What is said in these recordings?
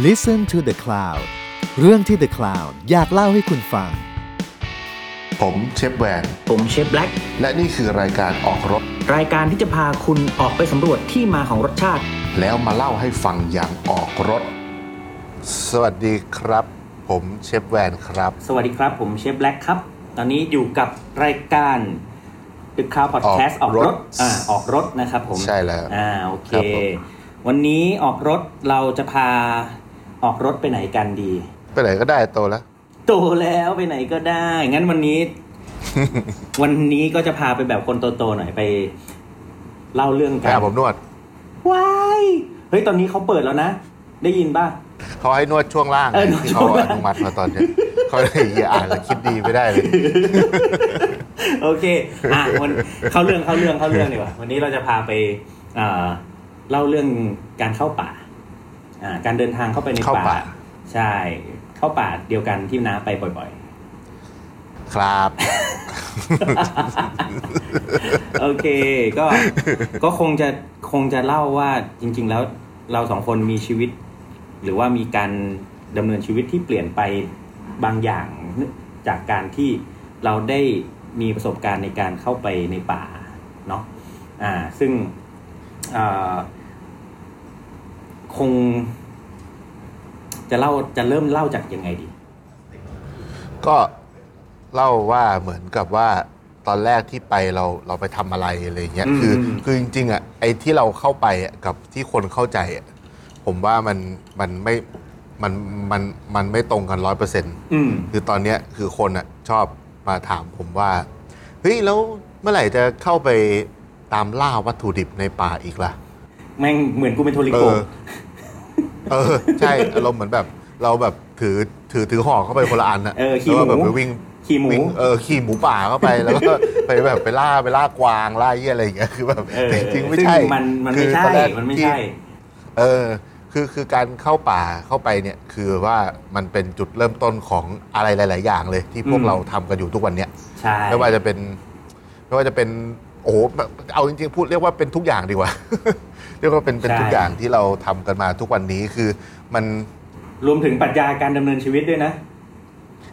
Listen to the Cloud เรื่องที่ The Cloud อยากเล่าให้คุณฟัง ผมเชฟแวน ผมเชฟแบล็กและนี่คือรายการออกรถ รายการที่จะพาคุณออกไปสำรวจที่มาของรสชาติ แล้วมาเล่าให้ฟังอย่างออกรถ สวัสดีครับ ผมเชฟแวนครับ สวัสดีครับ ผมเชฟแบล็กครับ ตอนนี้อยู่กับรายการตึกข่าวพอดแคสต์ออออกกรรถถอ่าออกรถนะครับผม ใช่แล้ว อ่าโอเคครับผมวันนี้ออกรถเราจะพา ออกรถไปไหนกันดี ไปไหนก็ได้โตแล้ว โตแล้วไปไหนก็ได้ งั้นวันนี้ วันนี้ก็จะพาไปแบบคนโตๆหน่อยไป เล่าเรื่องไปกันหาผมนวดว้ายเฮ้ยตอนนี้เขาเปิดแล้วนะ ได้ยินป่ะ เขาให้นวดช่วงล่างเออนวดที่ช่เขาวงอล่างนุมัติมาตอนเนี้ยเขาเลยอย่าอ่านแล้วคิดดีไม่ได้เลย โอเค อะวันเข้าเรื่องเข้าเรื่องเข้าเรื่องดีกว่า วันนี้เราจะพาไปเอ่อเล่าเรื่องการเข้าป่าอ่า การเดินทางเข้าไปในเข้าป่าป่า ใช่ เข้าป่าเดียวกันที่น้าไปบ่อยครับๆโอเค ก็ก็คงจะคงจะเล่าว่าจริง ๆ แล้วเราสองคนมีชีวิต หรือว่ามีการดำเนินชีวิตที่เปลี่ยนไปบางอย่างจากการที่เราได้มีประสบการณ์ในการเข้าไปในป่าเนาะอ่า ซึ่งอ่า คง จะเล่าจะเริ่มเล่าจากยังไงดี ก็เล่าว่าเหมือนกับว่าตอนแรกที่ไปเราเราไปทำอะไรอะไรเงี้ยอืมคืออืมคือจริงๆอะไอ้ที่เราเข้าไปอะกับที่คนเข้าใจอะผมว่ามันมันไม่มันมันมันไม่ตรงกันร้อยเปอร์เซ็นต์อืม คือตอนเนี้ยคือคนอะชอบมาถามผมว่าเฮ้ยแล้วเมื่อไหร่จะเข้าไปตามล่าวัตถุดิบในป่าอีกล่ะ แม่งเหมือนกูเป็นโทริเอโกอเออ ใช่อารมณ์เหมือนแบบ เราแบบถือถือถือห่อเข้าไปคนละอันอะเออขี่แล้วก็แบบหมูไปวิ่งขี่หมูวิ่งเออขี่หมูป่าเข้าไปแล้วก็ไปแบบไปล่าไปล่ากวางล่าเยี่ยอะไรอย่างเงี้ยคือแบบเออแต่จริงๆไม่ซึ่งใช่มันมันไม่คือใช่ตอแรกมันไม่ที่ใช่เออคือคือการเข้าป่าเข้าไปเนี่ยคือว่ามันเป็นจุดเริ่มต้นของอะไรหลาย ๆ อย่างเลย ที่พวกอืมเราทำกันอยู่ทุกวันเนี้ยใช่ไม่ว่าจะเป็นไม่ว่าจะเป็นโอ้โหเอาจริง ๆ พูดเรียกว่าเป็นทุกอย่างดีกว่า เรียกว่าเป็นเป็นทุกอย่างที่เราทำกันมาทุกวันนี้คือมันรวมถึงปรัชญาการดำเนินชีวิตด้วยนะ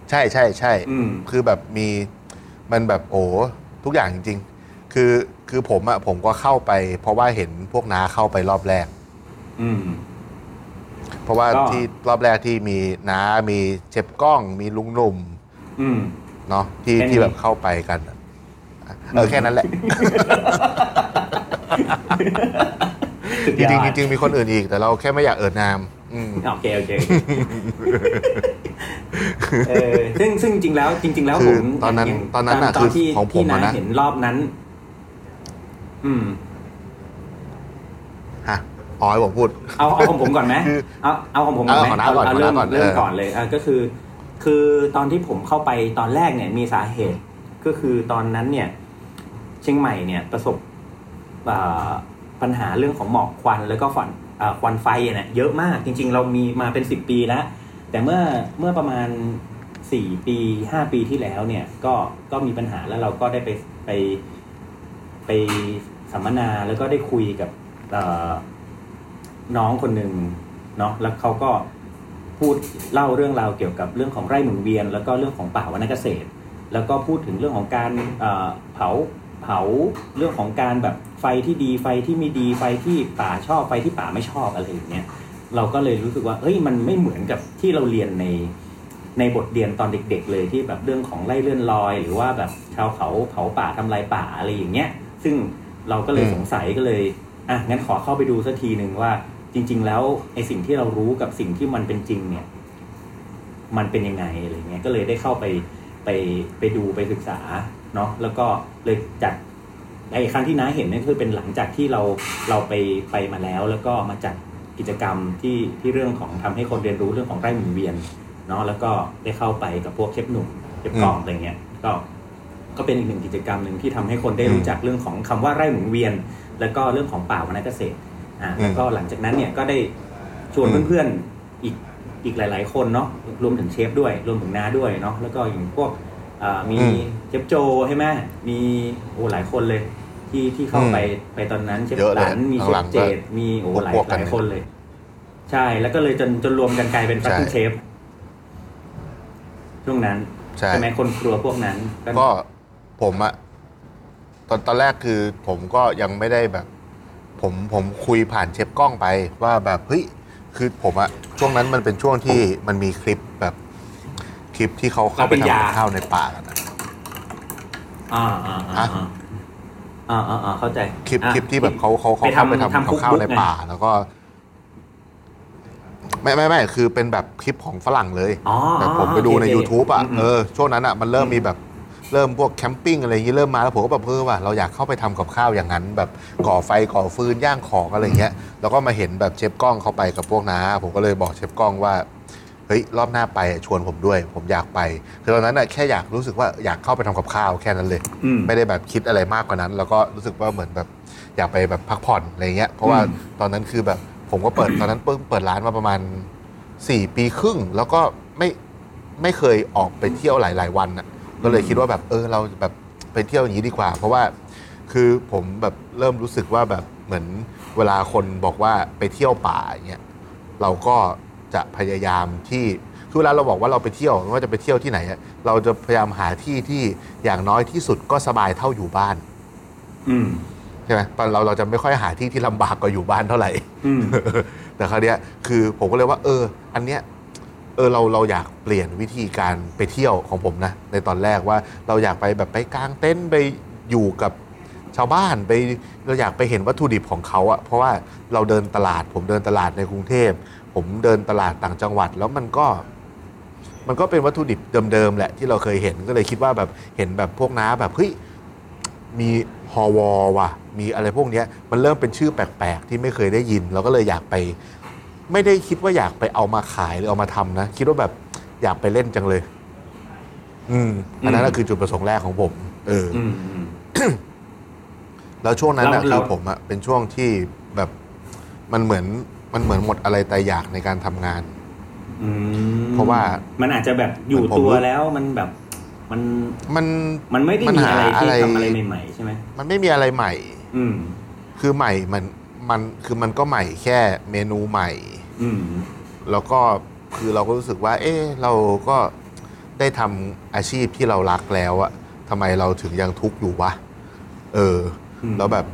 ใช่ใช่ใช่ อืม คือแบบมีมันแบบโอ้ทุกอย่างจริง ๆ คือคือผมอะผมก็เข้าไป เพราะว่าเห็นพวกน้าเข้าไปรอบแรก อืม เพราะว่าก็ ที่รอบแรกที่มีน้ามีเจ็บกล้องมีลุงหนุ่มอืม เนาะที่แค่นี้ ที่แบบเข้าไปกันอะเออแค่นั้นแหละ สุดจยอริงดๆจริงๆมีคนอื่นอีกแต่เราแค่ไม่อยากเอ่ยนาม อืม โอเคโอเคเออซึ่งซึ่งจริงๆแล้วจริง ๆ แล้วคืผอมตอนนั้นย่างตอนนั้นน่ะตอนที่คือของผมที่อะน้านะ เห็นรอบนั้น อืม ฮะอ๋อให้ผมพูด เอาเอาของผมก่อนไหมคือเอาเอาของผมก่อนไหมเอาของน้าก่อนเอาเริ่มของน้าก่อนเริ่มเออ ก่อนเลยอะก็คือ คือตอนที่ผมเข้าไปตอนแรกเนี่ยมีสาเหตุ ก็คือตอนนั้นเนี่ย เชียงใหม่เนี่ยประสบอ่า ปัญหาเรื่องของหมอกควันแล้วก็ควันควันไฟเนี่ยเยอะมากจริง ๆ เรามีมาเป็นสิบปีแล้ว แต่เมื่อเมื่อประมาณสี่ปีห้าปีที่แล้วเนี่ยก็ก็มีปัญหาแล้วเราก็ได้ไปไปไปสัมมนาแล้วก็ได้คุยกับน้องคนหนึ่งเนาะแล้วเขาก็พูดเล่าเรื่องราวเกี่ยวกับเรื่องของไร่หมุนเวียน แล้วก็เรื่องของป่าวนเกษตร แล้วก็พูดถึงเรื่องของการเผาเผาเรื่องของการแบบ ไฟที่ดีไฟที่ไม่ดีไฟที่ป่าชอบไฟที่ป่าไม่ชอบอะไรอย่างเงี้ยเราก็เลยรู้สึกว่าเฮ้ยมันไม่เหมือนกับที่เราเรียนในในบทเรียนตอนเด็ก ๆ เลยที่แบบเรื่องของไล่เลื่อนลอย หรือว่าแบบชาวเขาเผาป่าทำลายป่าอะไรอย่างเงี้ย ซึ่งเราก็เลยอืมสงสัยก็เลยอะงั้นขอเข้าไปดูสักทีหนึ่งว่า จริง ๆ แล้วไอสิ่งที่เรารู้กับสิ่งที่มันเป็นจริงเนี่ย มันเป็นยังไงอะไรเงี้ยก็เลยได้เข้าไปไปไปดูไปศึกษาเนาะแล้วก็เลยจัด ไอ้ครั้งที่น้าเห็นเนี่ยคือเป็นหลังจากที่เราเราไปไปมาแล้ว แล้วก็มาจัดกิจกรรมที่ที่เรื่องของทำให้คนเรียนรู้เรื่องของไร่หมุนเวียนเนาะแล้วก็ได้เข้าไปกับพวกเชฟหนุ่มเชฟกองอะไรเงี้ยก็ก็เป็นอีกหนึ่งกิจกรรมหนึ่งที่ทำให้คนได้รู้จักเรื่องของคำว่าไร่หมุนเวียน แล้วก็เรื่องของป่าวนเกษตรอ่าแล้วก็หลังจากนั้นเนี่ยก็ได้ชวนอืมเพื่อนๆอีกอีกหลาย ๆ คนเนาะรวมถึงเชฟด้วย รวมถึงน้าด้วยเนาะแล้วก็อย่างพวกอ่ามีอืมเชฟโจใช่ไหมมีโอ้หลายคนเลย ที่ที่เข้าอืมไปไปตอนนั้นเชฟเยอะเลยตันมีเชหลัฟงๆเจดมีโอ้หลายพวกๆหกัน ลายคนเลย ใช่แล้วก็เลยจนจนรวมกันกลายเป็นฟัตใช่ติ้งเชฟช่วงนั้นใช่ไหมคนครัวพวกนั้นก็ผมอะตอนตอนแรกคือผมก็ยังไม่ได้แบบ ผมผมคุยผ่านเชฟกล้องไปว่าแบบเฮ้ยคือผมอะช่วงนั้นมันเป็นช่วงที่มันมีคลิปแบบ คลิปที่เขาเข้าไปทำกับข้าวในป่ากันอะ อ่าอ่าอ่าอ่า อ่าอ่าอ่าเข้าใจคลิปอะคลิปที่แบบเขาเขาเขาไปเข้าทำไปทำทำกับข้าวใน cookbook ไงป่า แล้วก็ไม่ไม่ไม่คือเป็นแบบคลิปของฝรั่งเลยอ๋อแต่ผมไปดูในโอเค YouTube อะอืมเออช่วงนั้นอะมันเริ่มมีแบบเริ่มพวกแคมปิ้งอะไรอย่างนี้เริ่มมาแล้วผมก็แบบเพิ่ว่าเราอยากเข้าไปทำกับข้าวอย่างนั้น แบบก่อไฟก่อฟืนย่างของอะไรเงี้ย แล้วก็มาเห็นแบบเชฟกล้องเข้าไปกับพวกน้าผมก็เลยบอกเชฟกล้องว่า เฮ้ยรอบหน้าไปชวนผมด้วย ผมอยากไปคือตอนนั้นอะแค่อยากรู้สึกว่าอยากเข้าไปทำกับข้าวแค่นั้นเลย อืม ไม่ได้แบบคิดอะไรมากกว่านั้น แล้วก็รู้สึกว่าเหมือนแบบอยากไปแบบพักผ่อนอะไรเงี้ยเพราะว่าอืมตอนนั้นคือแบบผมก็เปิด ตอนนั้นเพิ่งเปิดร้านมาประมาณสี่ปีครึ่ง แล้วก็ไม่ไม่เคยออกไปเที่ยวหลาย ๆ วันอะก็เลยคิดว่าแบบเออเราแบบไปเที่ยวอย่างนี้ดีกว่า เพราะว่าคือผมแบบเริ่มรู้สึกว่าแบบเหมือนเวลาคนบอกว่าไปเที่ยวป่าอย่างเงี้ย เราก็ จะพยายามที่คือเวลาเราบอกว่าเราไปเที่ยวไม่ว่าจะไปเที่ยวที่ไหนอะเราจะพยายามหาที่ที่อย่างน้อยที่สุดก็สบายเท่าอยู่บ้าน อืม ใช่ไหมตอนเราเราจะไม่ค่อยหาที่ที่ลำบากกว่าอยู่บ้านเท่าไหร่ อืม แต่คราวเนี้ยคือผมก็เลยว่า เออ อันเนี้ยเออเราเราอยากเปลี่ยนวิธีการไปเที่ยวของผมนะ ในตอนแรกว่าเราอยากไปแบบไปกางเต็นท์ไปอยู่กับชาวบ้านไปเราอยากไปเห็นวัตถุดิบของเขาอะเพราะว่าเราเดินตลาดผมเดินตลาดในกรุงเทพ ผมเดินตลาดต่างจังหวัดแล้วมันก็ มันก็เป็นวัตถุดิบเดิมๆแหละที่เราเคยเห็นก็เลยคิดว่าแบบเห็นแบบพวกน้าแบบเฮ้ยมีฮอวอว่ะ มีอะไรพวกเนี้ยมันเริ่มเป็นชื่อแปลกๆ ที่ไม่เคยได้ยิน เราก็เลยอยากไป ไม่ได้คิดว่าอยากไปเอามาขายหรือเอามาทำนะ คิดว่าแบบอยากไปเล่นจังเลย อืมอันนั้นก็คือจุดประสงค์แรกของผม เออออืมอืม แล้วช่วงนั้นนะเราคืเราอผมอะเป็นช่วงที่แบบมันเหมือน มันเหมือนหมดอะไรแต่อยากในการทำงาน อืมเพราะว่า มันอาจจะแบบอยู่ผมตัวรู้แล้วมันแบบมันมัน มันไม่ได้มันมีหาอะไรที่อะไร ทำอะไรใหม่ๆใช่ไหมมันไม่มีอะไรใหม่ อืม คือใหม่มันมันคือมันก็ใหม่แค่เมนูใหม่ อืม แล้วก็คือเราก็รู้สึกว่า เอ๊ะเราก็ได้ทำอาชีพที่เรารักแล้วอะทำไมเราถึงยังทุกข์อยู่วะ เออ อืม แล้วแบบ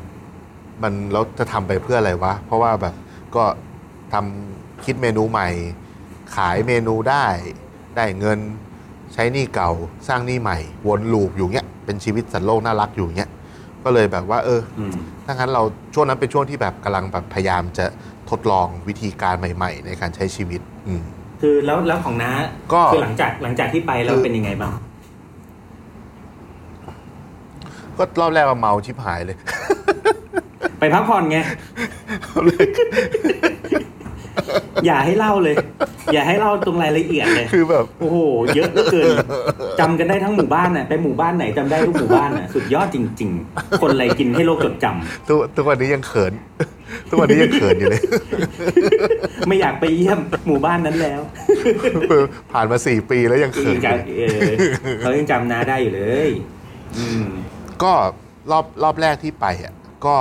มันเราจะทำไปเพื่ออะไรวะ เพราะว่าแบบ ก็ทำคิดเมนูใหม่ ขายเมนูได้ได้เงินใช้หนี้เก่าสร้างหนี้ใหม่ วนลูปอยู่เงี้ยเป็นชีวิตสัตว์โลกน่ารักอยู่เงี้ยก็เลยแบบว่า เอออืมถ้างั้นเราช่วงนั้นเป็นช่วงที่แบบกำลังแบบพยายามจะทดลองวิธีการใหม่ ๆ ในการใช้ชีวิต อืมคือแล้วแล้วของน้าก็คือหลังจากหลังจากที่ไปแล้วคือเป็นยังไงบ้างก็รอบแรกว่าเมาชิบหายเลย ไปพักผ่อนไง อย่าให้เล่าเลย อย่าให้เล่าตรงรายละเอียดเลยคือแบบโอ้โหเยอะเหลือเกินจำกันได้ทั้งหมู่บ้านน่ะไปหมู่บ้านไหนจำได้ทุกหมู่บ้านน่ะสุดยอดจริง ๆ คนอะไรกินให้โลกจดจำทุกทุกวันนี้ยังเขิน ทุกวันนี้ยังเขินอยู่เลย ไม่อยากไปเยี่ยมหมู่บ้านนั้นแล้วผ่านมาสี่ปีแล้วยังเขินยังอยู่จำเออเขายังจำน้าได้อยู่เลย อืม ก็รอบรอบแรกที่ไปอะก็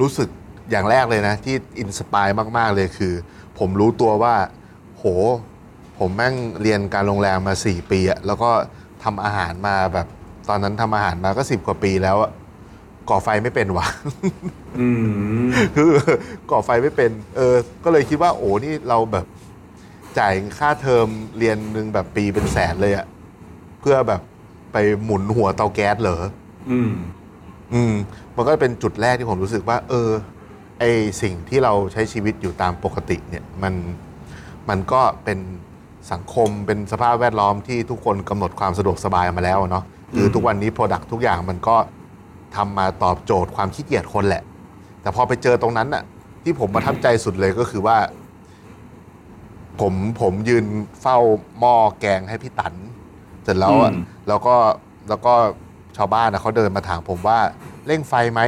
รู้สึกอย่างแรกเลยนะ ที่อินสปายมาก ๆ เลยคือ ผมรู้ตัวว่า โห ผมแม่งเรียนการโรงแรมมาสี่ปีอะแล้วก็ทำอาหารมาแบบตอนนั้นทำอาหารมาก็สิบกว่าปีแล้วอะก่อไฟไม่เป็นวะอืมคือก่อไฟไม่เป็น เออ ก็เลยคิดว่า โอ้นี่เราแบบจ่ายค่าเทอมเรียนหนึ่งแบบปีเป็นแสนเลยอะเพื่อแบบไปหมุนหัวเตาแก๊สเหรอ อืม อืม มันก็เป็นจุดแรกที่ผมรู้สึกว่า เออไอสิ่งที่เราใช้ชีวิตอยู่ตามปกติเนี่ยมันมันก็เป็นสังคมเป็นสภาพแวดล้อมที่ทุกคนกำหนดความสะดวกสบายมาแล้วอะเนาะคือทุกวันนี้โปรดักทุกอย่างมันก็ทำมาตอบโจทย์ความขี้เกียจคนแหละ แต่พอไปเจอตรงนั้นน่ะ ที่ผมประทับใจสุดเลยก็คือว่า ผมผมยืนเฝ้าหม้อแกงให้พี่ตันเสร็จแล้วอะอืมแล้วก็แล้วก็ ชาวบ้านนะเขาเดินมาถามผมว่าเร่งไฟไหม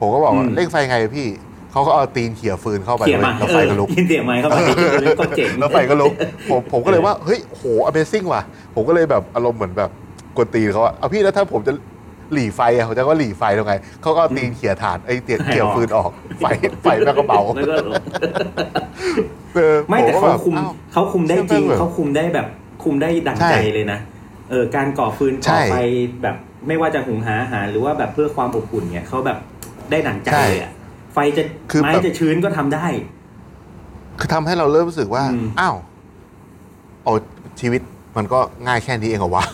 ผมก็บอกว่าเร่งไฟไงพี่เขาก็เอาตีนเขี่ยฟืนเข้าไปเขี่ยเลยมาแล้วไฟก็ลุกเออเขี่ยไม้เข้าไปก็เจ๋งแล้วไฟก็ลุกผมผมก็เลยว่าเฮ้ยโห Amazing ว่ะ ผมก็เลยแบบอารมณ์เหมือนแบบกวนตีนเขาอะเอาพี่แล้วถ้าผมจะหลีไฟอะเขาจะก็หลีไฟตรงไงเขาก็เอาตีนเขี่ยถ่านไอ้เตียเขี่ยฟืนออก ไฟไฟแม่งก็เบาแล้วก็เออไม่แต่ผก็เขาแบบคุมอ้าวเขาคุมได้จริงเชื่อมแบบเขาคุมได้แบบคุมได้ดั่งใช่ใจเลยนะเออการก่อฟืนใช่ก่อไฟแบบ ไม่ว่าจะหุงหาอาหารหรือว่าแบบเพื่อความอบอุ่นเนี่ยเขาแบบได้ดั่งใจเลยอะไฟจะคือไม้แบบจะชื้นก็ทำได้ คือทำให้เราเริ่มรู้สึกว่าอืมอ้าวโอ้ชีวิตมันก็ง่ายแค่นี้เองเหรอวะ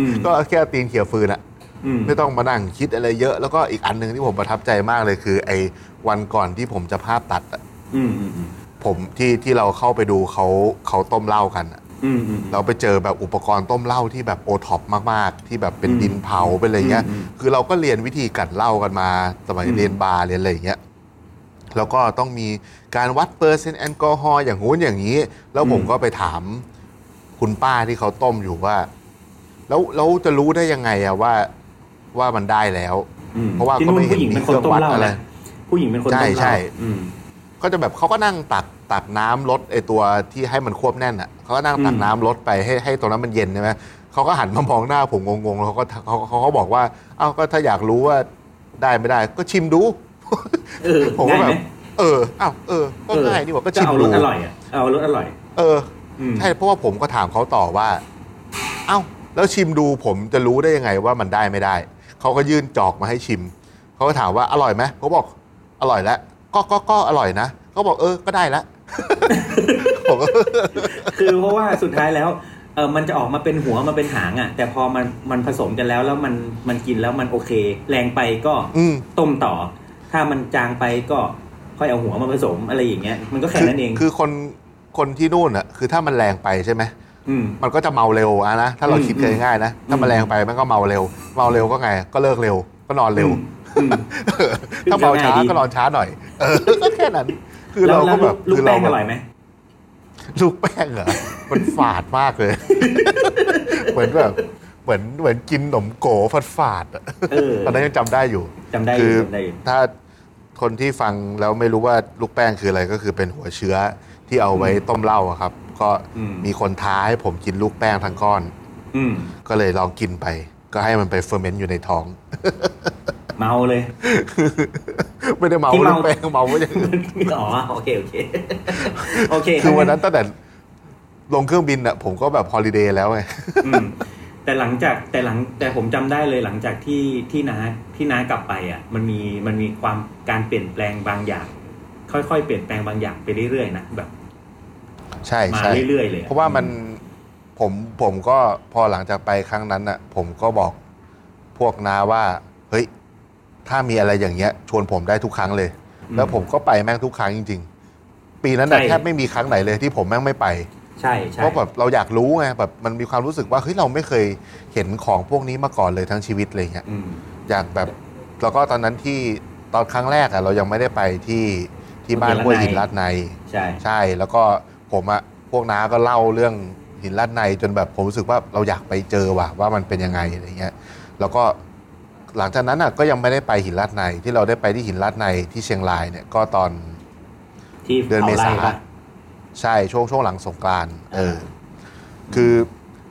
อืมก็แค่ตีนเขี่ยฟืนอะอืมไม่ต้องมานั่งคิดอะไรเยอะแล้วก็อีกอันหนึ่งที่ผมประทับใจมากเลยคือ ไอ้วันก่อนที่ผมจะภาพตัดอะอืมอืมอืมผมที่ที่เราเข้าไปดูเขาเขาต้มเหล้ากันอะอืมอืม เราไปเจอแบบอุปกรณ์ต้มเหล้าที่แบบโอท็อปมากๆ ที่แบบเป็นอืมดินเผาเป็นอะไรเงี้ยอืมอืมคือเราก็เรียนวิธีกัดเหล้ากันมา สมัยอืมเรียนบาร์เรียนอะไรอย่างเงี้ยแล้วก็ต้องมีการวัดเปอร์เซ็นต์แอลกอฮอล์อย่างงู้นอย่างนี้ แล้วผมก็ไปถามคุณป้าที่เขาต้มอยู่ว่า แล้วแล้วจะรู้ได้ยังไงอะว่าว่ามันได้แล้วอืมเพราะว่าที่ก็นู่ไม่นเห็นผู้หญิงมีเป็นเคคนรื่องต้มวัดเหล้าอะไรนะผู้หญิงเป็นคนต้มเหใช่ล้าใช่อืมก็จะแบบเขาก็นั่งตักตักน้ำลดไอตัวที่ให้มันควบแน่นอะ เขาก็นั่งตักอืมน้ำลดไปให้ให้ตรงนั้นมันเย็นใช่ไหมเขาก็หันมามองหน้าผมงงๆแล้วเขาก็เขาเขาเขาบอกว่า เอ้าก็ถ้าอยากรู้ว่าได้ไม่ได้ ก็ชิมดู เออผมก็ง่ายแบไหมบเอออ้าวเออก็ง่ายนี่หว่าก็จะชิมเอารดู สอร่อยอะเอารสอร่อย เอออืมใช่เพราะว่าผมก็ถามเขาต่อว่า เอ้า แล้วชิมดูผมจะรู้ได้ยังไงว่ามันได้ไม่ได้ เขาก็ยื่นจอกมาให้ชิม เขาก็ถามว่าอร่อยไหมเขาบอกอร่อยแล้วก็ก็ก็อร่อยนะเขาบอกเออก็ได้แล้ว ผมก็คือเพราะว่าสุดท้ายแล้วเออมันจะออกมาเป็นหัวมาเป็นหางอะ แต่พอมันมันผสมกันแล้วแล้วมันมันกินแล้วมันโอเค แรงไปก็อืม ต้มต่อ ถ้ามันจางไปก็ค่อยเอาหัวมาผสมอะไรอย่างเงี้ยมันก็แค่นั้นเองคือคนคนที่นู่นอะ คือถ้ามันแรงไปใช่ไหมอืม มันก็จะเมาเร็วอะนะ ถ้าเราอืมคิดกันง่ายๆนะ ถ้ามันอืม แรงไปมันก็เมาเร็ว เมาเร็วก็ไง ก็เลิกเร็ว ก็นอนเร็ว อืม ถ้าเมาช้าง่ายดีก็นอนช้าหน่อย เออ ก็แค่นั้น คือแล้วเราแล้ก็วแบบลูกคือแป้เรางแบอบร่อยไหม ลูกแป้งเหรอมันฝาดมากเลย เหมือนแบบเหมือนเหมือนกินขนมโกฝาดฝาดๆอะเออตอนนั้นยังจำได้อยู่ จำได้อคืยู่อจำได้อยู่ ถ้าคนที่ฟังแล้วไม่รู้ว่าลูกแป้งคืออะไรก็คือเป็นหัวเชื้อที่เอาไว้ต้มเหล้าอะครับ ก็อืม มีคนท้าให้ผมกินลูกแป้งทั้งก้อน อืม ก็เลยลองกินไป ก็ให้มันไป ferment อยู่ในท้อง เมาเลย ไม่ได้เมาที่ลูเมากแป้งเมาเมาไม่ได้อ๋อโอเคโอเคโอเคคือวันนั้นตั้งแต่ลงเครื่องบินอะผมก็แบบ holiday แล้วไง อืมแต่หลังจากแต่หลังแต่ผมจำได้เลยหลังจากที่ที่น้าที่น้ากลับไปอะ มันมีมันมีความการเปลี่ยนแปลงบางอย่าง ค่อยๆเปลี่ยนแปลงบางอย่างไปเรื่อยๆนะแบบใช่มาใช่ เรื่อยๆเลยอเพราะว่ามันผมผมก็พอหลังจากไปครั้งนั้นน่ะ ผมก็บอกพวกนาว่า เฮ้ย ถ้ามีอะไรอย่างเงี้ยชวนผมได้ทุกครั้งเลย แล้วผมก็ไปแม่งทุกครั้งจริง ๆ ปีนั้นน่ะแทบไม่มีครั้งไหนเลยที่ผมแม่งไม่ไป ใช่ใช่ เพราะแบบเราอยากรู้ไงแบบมันมีความรู้สึกว่าเฮ้ยเราไม่เคยเห็นของพวกนี้มาก่อนเลยทั้งชีวิตอะไรเงี้ยอืม อยากแบบแล้วก็ตอนนั้นที่ตอนครั้งแรกอะเรายังไม่ได้ไปที่ที่บ้านห้วยหินลาดใน ใช่ ใช่แล้วก็ผมอะพวกน้าก็เล่าเรื่องหินลาดในจนแบบผมรู้สึกว่าเราอยากไปเจอว่ะว่ามันเป็นยังไงอะไรเงี้ย แล้วก็ หลังจากนั้นอะก็ยังไม่ได้ไปหินลาดในที่เราได้ไปที่หินลาดในที่เชียงรายเนี่ยก็ตอนที่เดือนเมษาผไร่ปะใช่ช่วงช่วงหลังสงกรานต์เออ คือ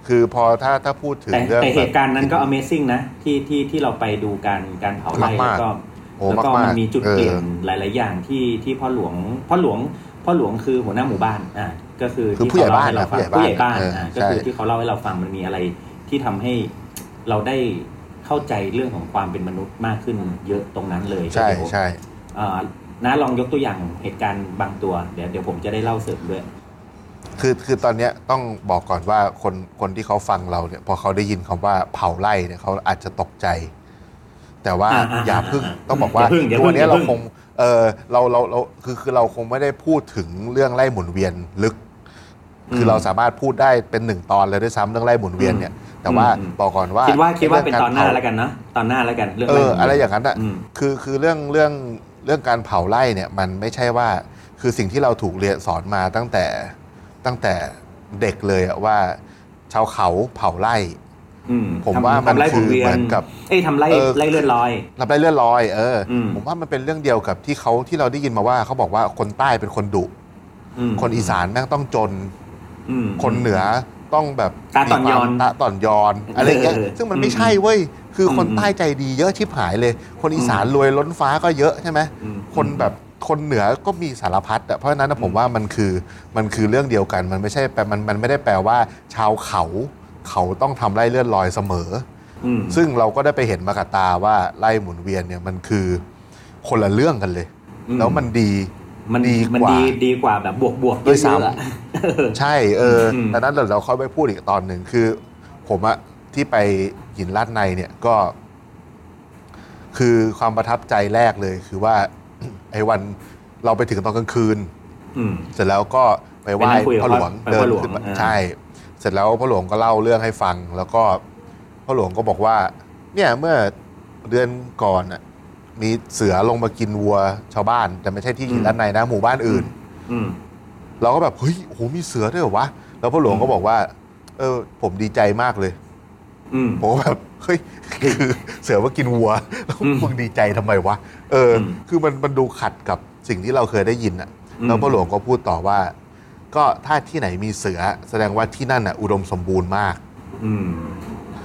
คือพอถ้าถ้าพูดถึงแต่เรื่องแต่เหแบบตุการณ์นั้นก็ Amazing นะ ที่ที่ที่เราไปดูการการเผาไร่มากๆแล้วก็โอ้แล้วก็มากๆมันมีจุดเออเปลี่ยนหลาย ๆ อย่างที่ที่พ่อหลวงพ่อหลวงพ่อหลวงคือหัวหน้าหมู่บ้านอ่าก็คือคือที่ผู้ใหญ่เขบ้านเล่นะให้เรฟังผู้ผู้ใหใหญ่ญ่บ้าบ้านนเอออ่าก็ใช่คือที่เขาเล่าให้เราฟังมันมีอะไรที่ทำให้เราได้ เข้าใจเรื่องของความเป็นมนุษย์มากขึ้นเยอะตรงนั้นเลยใช่เดี๋ยวใช่อ่าน้าลองยกตัวอย่างเหตุการณ์บางตัว เดี๋ยวเดี๋ยวผมจะได้เล่าเสริมด้วย คือคือตอนเนี้ยต้องบอกก่อนว่าคนคนที่เขาฟังเราเนี่ยพอเขาได้ยินคำว่าเผาไร่เนี่ยเขาอาจจะตกใจ แต่ว่าอ่าอ่าอย่าพึ่งอ่าต้องบอกว่าอย่าพึ่งอย่าพึ่งวันนี้อย่าเราพึ่งคงเออเราเราเราคือคือเราคงไม่ได้พูดถึงเรื่องไร่หมุนเวียนลึก คือเราสามารถพูดได้เป็นหนึ่งตอนเลยด้วยซ้ำเรื่องไร่หมุนเวียนเนี่ย แต่ว่าอืมบอกก่อนว่าคิดว่าคิดว่าเป็นตอนหน้าเรื่งกรแล้วกันเนาะตอนหน้าแล้วกันเรื่องเออขงอะไรอย่างนั้นอะอืมคือคือเรื่องเรื่องเรื่องการเผาไร่เนี่ยมันไม่ใช่ว่าคือสิ่งที่เราถูกเรียนสอนมาตั้งแต่ตั้งแต่เด็กเลยอะว่า ชาวเขาเผาไร่อืมผมทำว่ามันทำไร่คือหวียเหมือนกับเอ้ยทำไร่เออไร่เลือดลอยรับไร่เลื่อนลอยเอออมผมว่ามันเป็นเรื่องเดียวกับที่เขาที่เราได้ยินมาว่าเขาบอกว่าคนใต้เป็นคนดุมคนอีสานแม่งต้องจนอืม คนเหนือต้องแบบตาต่อนยอนมีความตาต่อนยอนอะไรเงี้ยเออซึ่งมันไม่อืมใช่เว้ยคืออมคนใต้ใจดีเยอะชิบหายเลย คนอีสานรวยล้นฟ้าก็เยอะใช่ไหมอืมคนแบบคนเหนือก็มีสารพัดอะเพราะฉะนั้นนะผมว่ามันคือมันคือเรื่องเดียวกัน มันไม่ใช่แปลมันมันไม่ได้แปลว่า ชาวเขาเขาต้องทำไร่เลื่อนลอยเสมออืมซึ่งเราก็ได้ไปเห็นมากับตาว่าไล่หมุนเวียนเนี่ยมันคือคนละเรื่องกันเลยอืมแล้วมันดี มันดีมันกว่า ดีดีกว่าแบบบวกบวกด้วยซ้ำ เอะๆอะใช่เอออม แต่นั้นเดี๋ยวเราค่อยไปพูดอีกตอนหนึ่งคือ ผมอะที่ไปหินลาดในเนี่ยก็ คือความประทับใจแรกเลย คือว่า ไอ้วันเราไปถึงตอนกลางคืน อืม เสร็จแล้วก็ไปไหว้ไปนั่งคุยกับพ่อหลวงพ่อเดิพ่อนหลวงขึ้นมาอ่า ใช่ เสร็จแล้วพ่อหลวงก็เล่าเรื่องให้ฟัง แล้วก็พ่อหลวงก็บอกว่า เนี่ยเมื่อเดือนก่อนน่ะ มีเสือลงมากินวัวชาวบ้าน แต่ไม่ใช่ที่หินด้านในนะ หมู่บ้านอื่น อืม เราก็แบบเฮ้ยโหมีเสือด้วยเหรอวะแล้วพ่อหลวงก็บอกว่า เออ ผมดีใจมากเลย อืม ผมก็แบบเฮ้ยคือเสือมากินวัวแล้วอืมมึงดีใจทำไมวะเอออ มคือมันมันดูขัดกับสิ่งที่เราเคยได้ยินอะอืม แล้วพ่อหลวงก็พูดต่อว่า ก็ถ้าที่ไหนมีเสือ แสดงว่าที่นั่นอะ อุดมสมบูรณ์มาก อืม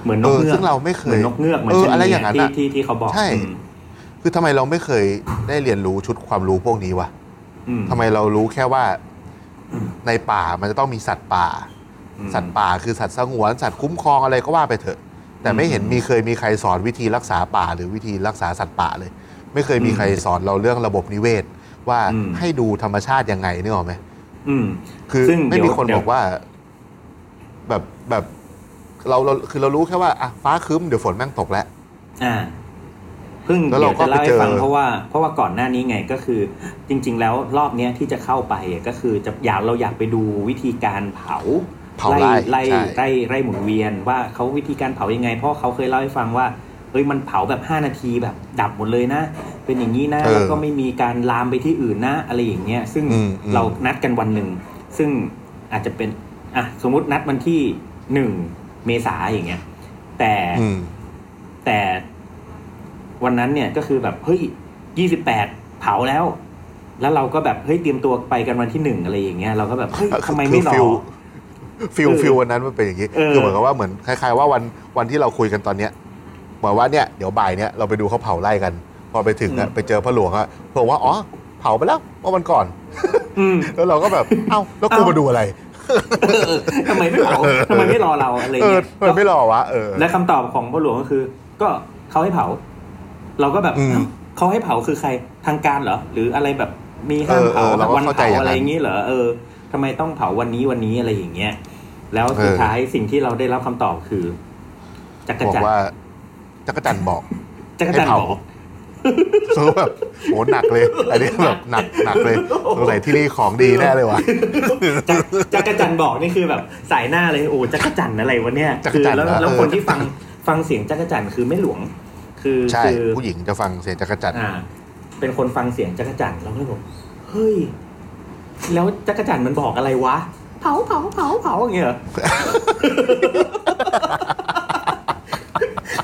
เหมือนนเอกอเงือกซึ่งเราไม่เคเหมืยอนนกเงือกเหมือนเออชะอะไรนีอย่างนั้นที่อะที่ที่เขาบอกใช่ อืม คือทำไมเราไม่เคยได้เรียนรู้ชุดความรู้พวกนี้วะอืม ทำไมเรารู้แค่ว่าในป่ามันจะต้องมีสัตว์ป่า อืม สัตว์ป่าคือสัตว์สงวน สัตว์คุ้มครองอะไรก็ว่าไปเถอะ แต่ไม่เห็นอืมมีเคยมีใครสอนวิธีรักษาป่า หรือวิธีรักษาสัตว์ป่าเลย ไม่เคยมีอืมใครสอนเราเรื่องระบบนิเวศ ว่าอืม ให้ดูธรรมชาติยังไงนึกออกไหม อืม คือซึ่งไม่เดี๋มียวคนเดี๋ยวบอกว่า แบบแบบเราเราคือเรารู้แค่ว่าอะฟ้าครึ้มเดี๋ยวฝนแม่งตกแล้ว อ่า เพิ่งแล้วเดี๋เรายวก็จะเล่าไปให้เจอฟังเพราะว่าเพราะว่าก่อนหน้านี้ไงก็คือ จริง ๆ แล้วรอบเนี้ยที่จะเข้าไปอะก็คือจะอยากเราอยากไปดูวิธีการเผาเผาไร่ไล่ใช่ ไล่ไล่หมุนเวียนว่าเขาวิธีการเผายังไง เพราะเขาเคยเล่าให้ฟังว่าเฮ้ยมันเผาแบบ 5 นาทีแบบดับหมดเลยนะ เป็นอย่างนี้นะเออแล้วก็ไม่มีการลามไปที่อื่นนะอะไรอย่างเงี้ยซึ่งอืมอืม เรานัดกันวันหนึ่งซึ่งอาจจะเป็นอะสมมุตินัดวันที่หนึ่งเมษาอย่างเงี้ยแต่ อืม แต่ วันนั้นเนี่ยก็คือแบบเฮ้ยยี่สิบแปดเผาแล้ว แล้วเราก็แบบเฮ้ยเตรียมตัวไปกันวันที่หนึ่งอะไรอย่างเงี้ยเราก็แบบเฮ้ยทำไมไม่รอ feelเออ feel วันนั้นมันเป็นอย่างนี้เออคือเหมือนกับว่าเหมือนคล้ายๆว่าวันวันที่เราคุยกันตอนเนี้ยเหมือนว่าเนี่ยเดี๋ยวบ่ายเนี้ยเราไปดูเขาเผาไร่กัน พอไปถึงอะไปเจอพ่อหลวงอะพระหลวงว่าอ๋อเผาไปแล้วเมื่อวันก่อนอืมแล้วเราก็แบบเอ้าแล้วกูเอ้ามาดูอะไรเออทำไมไม่เผาทำไมไม่รอเราอะไรเออเงี้ยทำไมไม่รอวะเออและคำตอบของพ่อหลวงก็คือ ก็เขาให้เผา เราก็แบบอืมเอ้าเขาให้เผาคือใครทางการเหรอ หรืออะไรแบบมีห้ามเออเอเผาอเราก็วันเข้าใจเผาอย่างนั้น อะไรอย่างงี้เหรอเออทำไมต้องเผาวันนี้วันนี้อะไรอย่างเงี้ยแล้วสุดเออท้ายสิ่งที่เราได้รับคำตอบคือจักรบอกจันทร์ว่าจักรจันทร์บอก จักรจันทร์ให้เผาบอกเออแบบโหหนักเลย อันนี้แบบหนักหนักเลยสงสัยที่นี่ของดีแน่เลยว่ะจักจักรจันทร์บอกนี่คือแบบสายหน้าเลยโอ้จักรจันทร์อะไรวะเนี่ยจักรคือจันทร์แล้วเหรอแล้วเออคนที่ฟังฟังเสียงจักรจันทร์คือไม่หลวง คือใช่คือผู้หญิงจะฟังเสียงจักรจันทร์อ่า เป็นคนฟังเสียงจักรจันทร์เราก็เลยบอกเฮ้ย แล้วจักรจันทร์มันบอกอะไรวะ เผาเผาเผาเผาอย่างเงี้ยเหรอ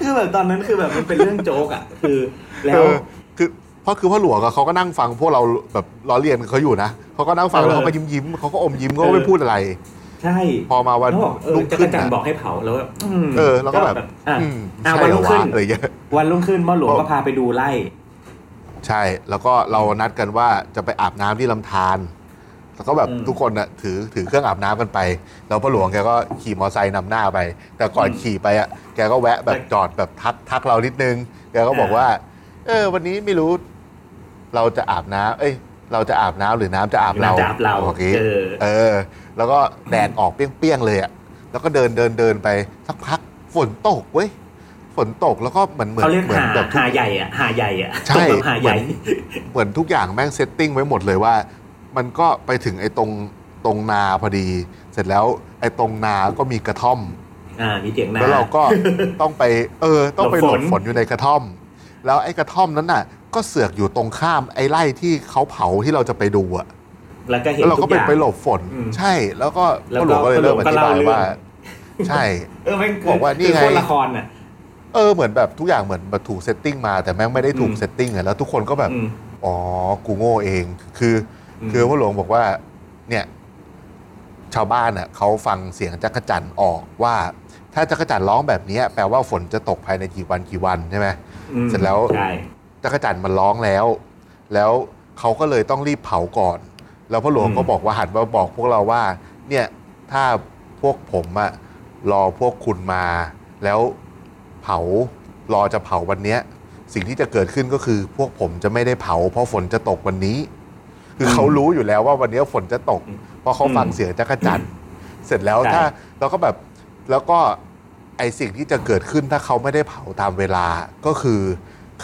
คือแบบตอนนั้นคือแบบมันเป็นเรื่องโจ๊กอะ คือแล้เอวอคือเพราะคือพ่อหลวงอะเขาก็นั่งฟังพวกเราแบบล้อเลียนเขาอยู่นะเขาก็นั่งฟังเออแล้วเขาก็ยิ้มยิ้มๆเขาก็อมยิ้มเขาก็ไม่พูดอะไร ใช่พอมาวันแล้วบอกเออรุ่งจักขึ้รนจันทอะร์บอกให้เผาแล้วก็มเออแล้วก็แบบอะอืมอะใช่วันเหรรุ่องขึ้วะนอะไรเงี้ยวันรุ่งขึ้นพ่อหลวงบอกก็พาไปดูไล่ใช่แล้วก็เรานัดกันว่าจะไปอาบน้ำที่ลำธารแล้วก็แบบอืมทุกคนอะถือถือเครื่องอาบน้ำกันไป แล้วพ่อหลวงแกก็ขี่มอเตอร์ไซค์นำหน้าไป แต่ก่อนอืมขี่ไปอะแกก็แวะแบบจอดแบบทักทักเรานิดนึงแกก็บอกอ่าว่า เออ วันนี้ไม่รู้ เราจะอาบน้ำเอ้ย เราจะอาบน้ำหรือน้ำจะอาบเราน้ำจะอาบเราโอเคเออเออ แล้วก็แดดออกเปรี้ยงๆเลยอะแล้วก็เดินเดินเดินไปสักพักฝนตกเว้ยฝนตกแล้วก็เหมือนเหมือนเขาเรียกเหมือนหาแบบทุกหาใหญ่อะหาใหญ่อะใช่ตกแบบหาใหญ่เหมือนทุกอย่างแม่งเซตติ้งไว้หมดเลยว่า มันก็ไปถึงไอ้ตรงตรงนาพอดี เสร็จแล้วไอ้ตรงนาก็มีกระท่อมอ่ามีเถียงนาแล้วเราก็ต้องไป เออ ต้องไปหลบฝนหลบฝนอยู่ในกระท่อม แล้วไอ้กระท่อมนั้นน่ะ ก็เสือกอยู่ตรงข้ามไอ้ไร่ที่เขาเผาที่เราจะไปดูอะ แล้วก็เห็นแล้วเราก็ไปทุก็กไปอย่าง ไปหลบฝน อืมใช่แล้วก็แล้วก็พ่อหก็ลวงก็เลยเริ่มพ่อหลวงก็อธิบายเล่าเรื่อง ว่า ใช่ เออแม่งบอกว่านี่คือไงโคตรละครอะ เออเหมือนแบบทุกอย่างเหมือนแบบถูก setting มาแต่แม่งไม่ได้ถูกอืม setting อะแล้วทุกคนก็แบบ อืม อ๋อ กูโง่เอง คืออืมคือพ่อหลวงบอกว่า เนี่ย ชาวบ้านอะเขาฟังเสียงจักรจันออกว่า ถ้าจักรจันร้องแบบเนี้ยแปลว่าฝนจะตกภายในกี่วันกี่วันใช่ไหม อืมเสร็จแล้ว ใช่ จักรจันทร์มันร้องแล้ว แล้วเขาก็เลยต้องรีบเผาก่อน แล้วพ่อหลวงก็บอกว่าหันมาบอกพวกเราว่าเนี่ยถ้าพวกผมอะรอพวกคุณมา แล้วเผารอจะเผาวันเนี้ย สิ่งที่จะเกิดขึ้นก็คือ พวกผมจะไม่ได้เผา เพราะฝนจะตกวันนี้ คือเขารู้อยู่แล้วว่าวันนี้ฝนจะตก เพราะเขาฟังเสียงจักรจันทร์เสร็จแล้วถ้าเราก็แบบแล้วก็ไอสิ่งที่จะเกิดขึ้นถ้าเขาไม่ได้เผาตามเวลาก็คือ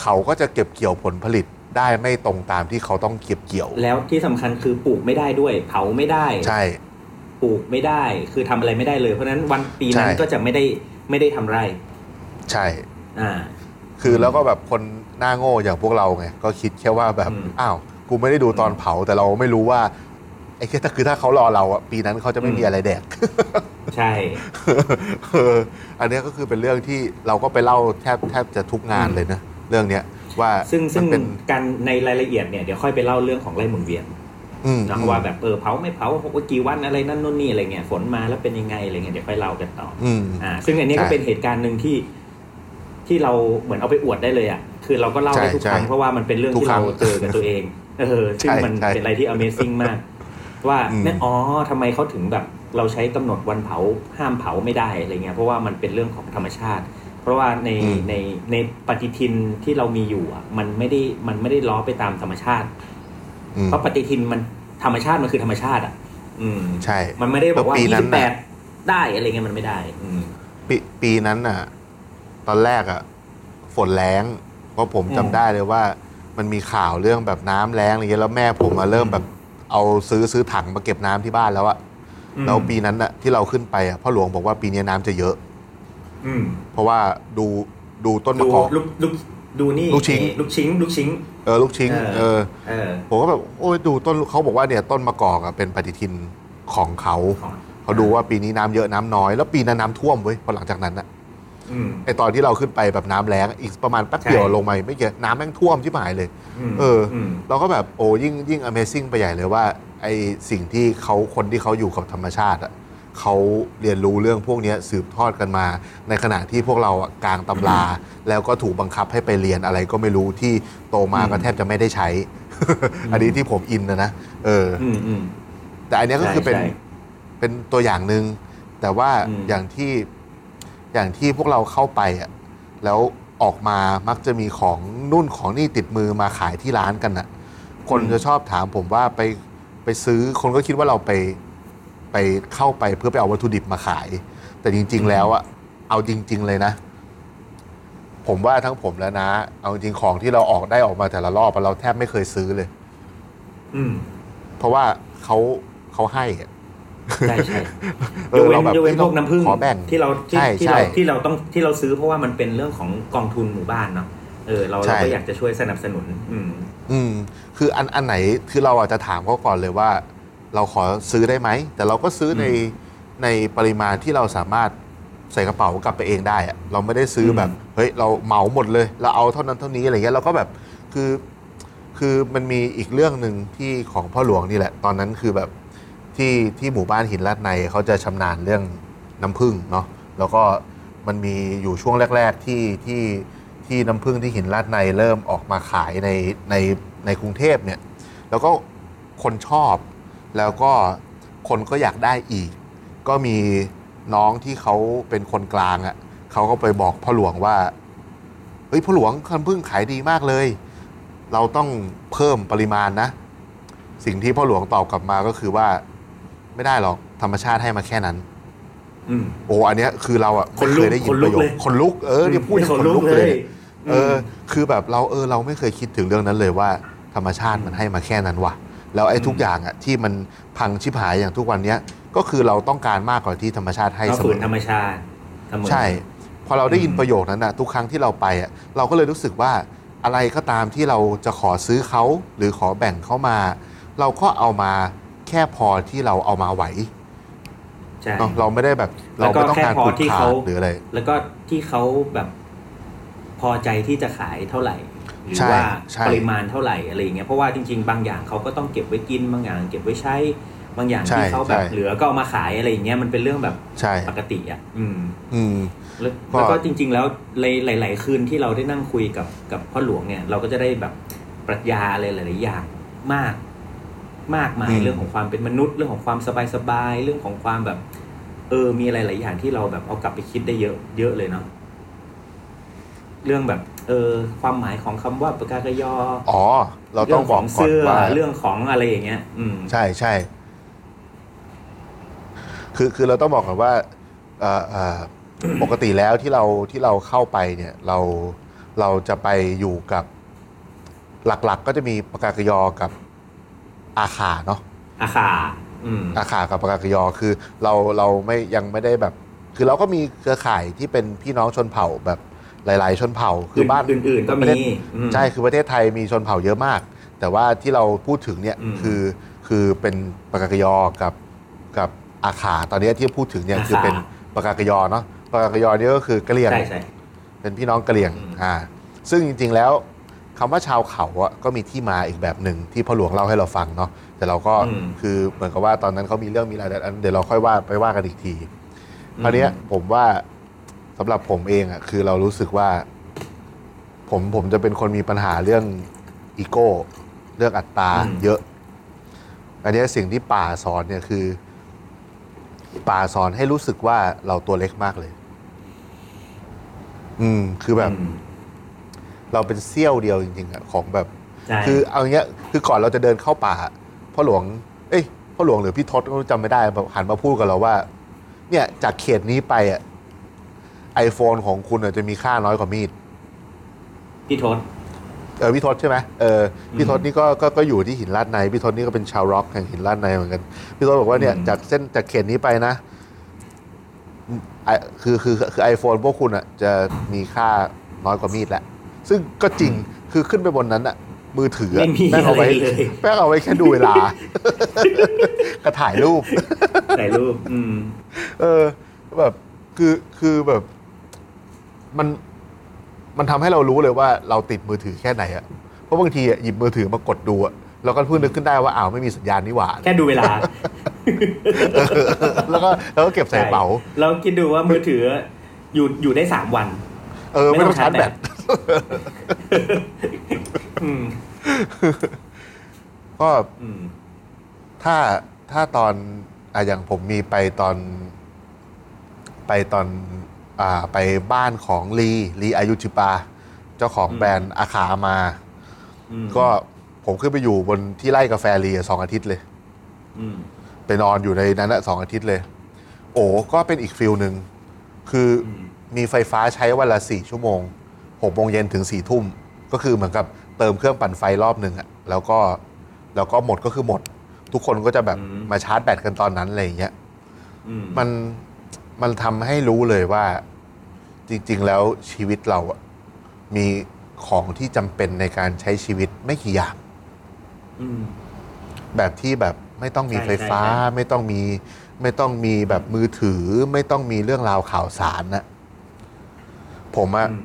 เขาก็จะเก็บเกี่ยวผลผลิต ได้ไม่ตรงตามที่เขาต้องเก็บเกี่ยว แล้วที่สำคัญคือปลูกไม่ได้ด้วย เผาไม่ได้ ใช่ ปลูกไม่ได้ คือทำอะไรไม่ได้เลย เพราะฉะนั้นวันปีนั้นใช่ ก็จะไม่ได้ไม่ได้ทำไร่ใช่ อ่า คือแล้วก็แบบคนหน้าโง่อย่างพวกเราไงก็คิดแค่ว่าแบบอืมอ้าวกูไม่ได้ดูตอนเผาแต่เราไม่รู้ว่าไอ้แค่ถ้าคือถ้าเขารอเราอะปีนั้นเขาจะไม่มีอะไรแดก ใช่ เอออันเนี้ยก็คือเป็นเรื่องที่เราก็ไปเล่าแทบแทบจะทุกงานเลยนะเรื่องเนี้ย ว่าซึ่งซึ่งมันเป็นการในรายละเอียดเนี่ยเดี๋ยวค่อยไปเล่าเรื่องของไร่หมุนเวียนอืมนะว่าแบบเออเผาไม่เผาว่ากี่วันอะไรนั่นนู่นนี่อะไรเงี้ยฝนมาแล้วเป็นยังไงอะไรเงี้ยเดี๋ยวค่อยเล่ากันต่ออืมอ่า ซึ่งอันนี้ก็ใช่เป็นเหตุการณ์หนึ่งที่ที่เราเหมือนเอาไปอวดได้เลยอะคือเราก็เล่าได้ใช่ทุกครั้งใช่เพราะว่ามันเป็นเรื่องทุกที่ครั้เรางเจอกับตัวเองเออซึ่งใช่มันใช่เป็นอะไรที่ Amazing มาก ว่าอืมเนี่ยอ๋อทำไมเขาถึงแบบ เราใช้กำหนดวันเผาห้ามเผาไม่ได้อะไรเงี้ยเพราะว่ามันเป็นเรื่องของธรรมชาติ เพราะว่าในในในปฏิทินที่เรามีอยู่อะ มันไม่ได้มันไม่ได้ล้อไปตามธรรมชาติอืมเพราะปฏิทินมันธรรมชาติมันคือธรรมชาติ อะ อืมใช่ มันไม่ได้บอกว่าแล้วปีนั้นน่ะ28ได้อะไรเงี้ยมันไม่ได้ อืมปีปีนั้นน่ะ ตอนแรกอะ ฝนแรงเพราะผมอืมจำได้เลยว่า มันมีข่าวเรื่องแบบน้ำแรงอะไรเงี้ยแล้วแม่ผมมาเริ่มแบบ เอาซื้อซื้อถังมาเก็บน้ำที่บ้านแล้วอะแล้วปีนั้นน่ะที่เราขึ้นไปอะพ่อหลวงบอกว่าปีนี้น้ำจะเยอะ อืมเพราะว่าดูดูต้นมะดูกอก ลูกลูกดูนี่ลูกชิ้น ลูกชิ้นลูกชิ้น เออลูกชิ้นเออเออเออ ผมก็แบบโอ้ยดูต้นเขาบอกว่าเนี่ยต้นมะกอกอะเป็นปฏิทินของเขาของ เขาดูว่าปีนี้น้ำเยอะน้ำน้อย แล้วปีนั้นน้ำท่วมเว้ยพอหลังจากนั้นอะอืม ไอตอนที่เราขึ้นไปแบบน้ำแรงอีกประมาณแป๊บเดียวใช่ ลงมาไม่เยอะน้ำแม่งท่วมที่หายเลย มเอออ ม เราก็แบบโอ้ยิ่งยิ่ง Amazing ไปใหญ่เลยว่าไอสิ่งที่เขาคนที่เขาอยู่กับธรรมชาติอะ เขาเรียนรู้เรื่องพวกเนี้ยสืบทอดกันมา ในขณะที่พวกเราอะกลางตำรา แล้วก็ถูกบังคับให้ไปเรียนอะไรก็ไม่รู้ที่โตมาก็แทบจะไม่ได้ใช้ อันนี้ที่ผมอินนะนะเอออ อืมอืม แต่อันเนี้ยก็คือเป็นใช่เป็นตัวอย่างหนึ่งแต่ว่าอืม อย่างที่อย่างที่พวกเราเข้าไปอะแล้วออกมามักจะมีของนุ่นของนี่ติดมือมาขายที่ร้านกันอะ คนจะชอบถามผมว่าไปไปซื้อคนก็คิดว่าเราไป ไปเข้าไปเพื่อไปเอาวัตถุดิบมาขาย แต่จริง ๆ แล้วอะเอาจริง ๆ เลยนะ ผมว่าทั้งผมและนะ เอาจริงๆของที่เราออกได้ออกมาแต่ละรอบอะเราแทบไม่เคยซื้อเลย อืม เพราะว่าเขาเขาให้อะ ใช่ใช่เอยกอเว้เรานแบบยกเว้นพวกน้ำผึ้งขอแบ่งที่เราที่ใช่ที่ใช่เราที่เราต้องที่เราซื้อเพราะว่ามันเป็นเรื่องของกองทุนหมู่บ้านเนาะเออเราใช่ เราก็อยากจะช่วยสนับสนุน อืม อืม คืออันอันไหนคือเราอาจจะถามเขาก่อนเลยว่า เราขอซื้อได้ไหม แต่เราก็ซื้อในในปริมาณที่เราสามารถใส่กระเป๋ากลับไปเองได้อะเราไม่ได้ซื้อแบบเฮ้ยเราเหมาหมดเลย เราเอาเท่านั้นเท่านี้อะไรเงี้ยเราก็แบบคือคือมันมีอีกเรื่องหนึ่งที่ของพ่อหลวงนี่แหละ ตอนนั้นคือแบบที่ที่หมู่บ้านหินลาดในเขาจะชำนาญเรื่องน้ำผึ้งเนาะแล้วก็มันมีอยู่ช่วงแรก ๆ ที่ที่ที่น้ำผึ้งที่หินลาดในเริ่มออกมาขายในในในกรุงเทพเนี่ย แล้วก็คนชอบ แล้วก็คนก็อยากได้อีก ก็มีน้องที่เขาเป็นคนกลางอะ่ะเขาก็ไปบอกพ่อหลวงว่าเฮ้ยพ่อหลวงคันพึ่งขายดีมากเลย เราต้องเพิ่มปริมาณนะ สิ่งที่พ่อหลวงตอบกลับมาก็คือว่า ไม่ได้หรอกธรรมชาติให้มาแค่นั้นอืมโอ้อันเนี้ยคือเราอะคนไม่ลุเคกยได้ยินคนปลุระกโยคเลยคนลุกเออเนี่ยพูดยังคคนนลุลุกกเลเลยยเนี่ยเออ คือแบบเราเออ เราไม่เคยคิดถึงเรื่องนั้นเลยว่า ธรรมชาติมันให้มาแค่นั้นว่ะ แล้วไอ้ทุกอย่างอะที่มันพังชิบหายอย่างทุกวันเนี้ยก็คือเราต้องการมากกว่าที่ธรรมชาติให้เราเสฝืมนอธรรมชาติเสมอ ใช่ พอเราได้ยินอืมประโยคนั้นอะทุกครั้งที่เราไปอะเราก็เลยรู้สึกว่าอะไรก็ตามที่เราจะขอซื้อเขาหรือขอแบ่งเขามา เราก็เอามาแค่พอที่เราเอามาไหวใช่เนาะเราไม่ได้แบบแล้เราวก็ไม่ต้องการแค่พอผูกที่ขาเขาดหรืออะไรแล้วก็ที่เขาแบบพอใจที่จะขายเท่าไหร่ หรือใช่ว่าใช่ปริมาณเท่าไหร่อะไรอย่างเงี้ยเพราะว่าจริง ๆ บางอย่างเขาก็ต้องเก็บไว้กินบางอย่าง เก็บไว้ใช้บางอย่างใช่ที่เขาแบบใช่เหลือก็เอามาขายอะไรอย่างเงี้ยมันเป็นเรื่องแบบใช่ปกติอะ อืม อืมแล้วก็แล้วก็จริง ๆ แล้วหลาย ๆ คืนที่เราได้นั่งคุยกับกับพ่อหลวงเนี่ย เราก็จะได้แบบปรัชญาอะไรหลาย ๆ อย่างมาก มากมายเรื่องของความเป็นมนุษย์ เรื่องของความสบายๆเรื่องของความแบบ เออมีอะไรหลายอย่างที่เราแบบเอากลับไปคิดได้เยอะเยอะเลยเนาะ เรื่องแบบเออความหมายของคำว่าปากากยออ๋อ เราต้องบอกก่อนเสื้อว่าเรื่องของอะไรอย่างเงี้ย อืม ใช่ใช่คือคือเราต้องบอกก่อนว่าเอ่อเอ่อปกติแล้วที่เราที่เราเข้าไปเนี่ย เราเราจะไปอยู่กับหลักๆก็จะมีปากกากยอกับอาขาเนาะอาคาอืมอาขากับปากกากยอคือเราเราไม่ยังไม่ได้แบบ คือเราก็มีเครือข่ายที่เป็นพี่น้องชนเผ่าแบบ หลาย ๆ ชนเผ่าคือบ้านอื่นๆก็ปมีระเทศอืมใช่คือประเทศไทยมีชนเผ่าเยอะมาก แต่ว่าที่เราพูดถึงเนี่ยอืมคือคือเป็นปากกากยอกับกับอาขาตอนนี้ที่พูดถึงเนี่ยอาขาคือเป็นปากกากยอเนาะปากกากยอเนี่ยก็คือกะเหรี่ยงใช่ใช่เป็นพี่น้องกะเหรี่ยงอืมอ่าซึ่งจริง ๆ แล้วคำว่าชาวเขาอะก็มีที่มาอีกแบบหนึ่งที่พ่อหลวงเล่าให้เราฟังเนาะแต่เราก็คือเหมือนกับว่าตอนนั้นเขามีเรื่องมีอะไรแต่อันเดี๋ยวเราค่อยว่าไปว่ากันอีกทีคราวเนี้ยผมว่า สำหรับผมเองอะคือเรารู้สึกว่า ผมผมจะเป็นคนมีปัญหาเรื่องอีโก้ เรื่องอัตตาอืมเยอะ อันเนี้ยสิ่งที่ป่าสอนเนี่ยคือ ป่าสอนให้รู้สึกว่าเราตัวเล็กมากเลย อืม คือแบบอืมเราเป็นเสี้ยวเดียวจริงๆอะของแบบใช่คือเอาอย่างเงี้ย คือก่อนเราจะเดินเข้าป่าพ่อหลวง เอ้ยพ่อหลวงหรือพี่ทศก็จำไม่ได้แบบหันมาพูดกับเราว่า เนี่ย จากเขตนี้ไปอะ ไอโฟนของคุณอะจะมีค่าน้อยกว่ามีด พี่ทศเออพี่ทศใช่ไหมเออพี่อืมทศนี่ก็ก็ก็อยู่ที่หินลาดในพี่ทศนี่ก็เป็นชาวร็อกแห่งหินลาดในเหมือนกัน พี่ทศบอกว่าเนี่ยอืม จากเส้นจากเขตนี้ไปนะไอคือคือคือไอโฟนพวกคุณอะจะมีค่าน้อยกว่ามีดแหละ ซึ่งก็จริงคือขึ้นไปบนนั้นอะ มือถืออะไม่มีแม่งอะเอาไรไว้เลย แม่งเอาไว้แค่ดูเวลา ก็ถ่ายรูป ถ่ายรูปอืม เออแบบคือคือแบบ มันมันทำให้เรารู้เลยว่าเราติดมือถือแค่ไหนอะเพราะบางทีอะหยิบมือถือมากดดูอะเราก็เพิ่งนึกขึ้นได้ว่าอ้าวไม่มีสัญญาณนี่หว่า แค่ดูเวลา เออแล้วก็แล้วก็เก็บใส่กระเป๋าเราคิดดูว่ามือถืออยู่อยู่ได้สามวัน เออ ไม่ต้องชาร์จแบต อืมก็อืม ถ้าถ้าตอนอะอย่างผมมีไปตอนไปตอนอ่า ไปบ้านของลีลีอายุจิปา เจ้าของอืมแบรนด์อาขามาอืมก็ผมขึ้นไปอยู่บนที่ไร่กาแฟลีอะสองอาทิตย์เลยอืมไปนอนอยู่ในนั้นอะสองอาทิตย์เลย โอ้ก็เป็นอีกฟิลหนึ่ง คืออมมีไฟฟ้าใช้วันละสี่ชั่วโมงหกโมงเย็นถึงสี่ทุ่ม ก็คือเหมือนกับเติมเครื่องปั่นไฟรอบหนึ่งอะแล้วก็แล้วก็หมดก็คือหมด ทุกคนก็จะแบบมาชาร์จแบตกันตอนนั้นอะไรอย่างเงี้ยอืมมัน มันทำให้รู้เลยว่า จริง ๆ แล้วชีวิตเราอะมีของที่จำเป็นในการใช้ชีวิตไม่กี่อย่าง อืม แบบที่แบบไม่ต้องมีใช่ไฟฟ้า ใช่ใช่ ไม่ต้องมี ไม่ต้องมีแบบมือถือ ไม่ต้องมีเรื่องราวข่าวสารนะผมอะอืม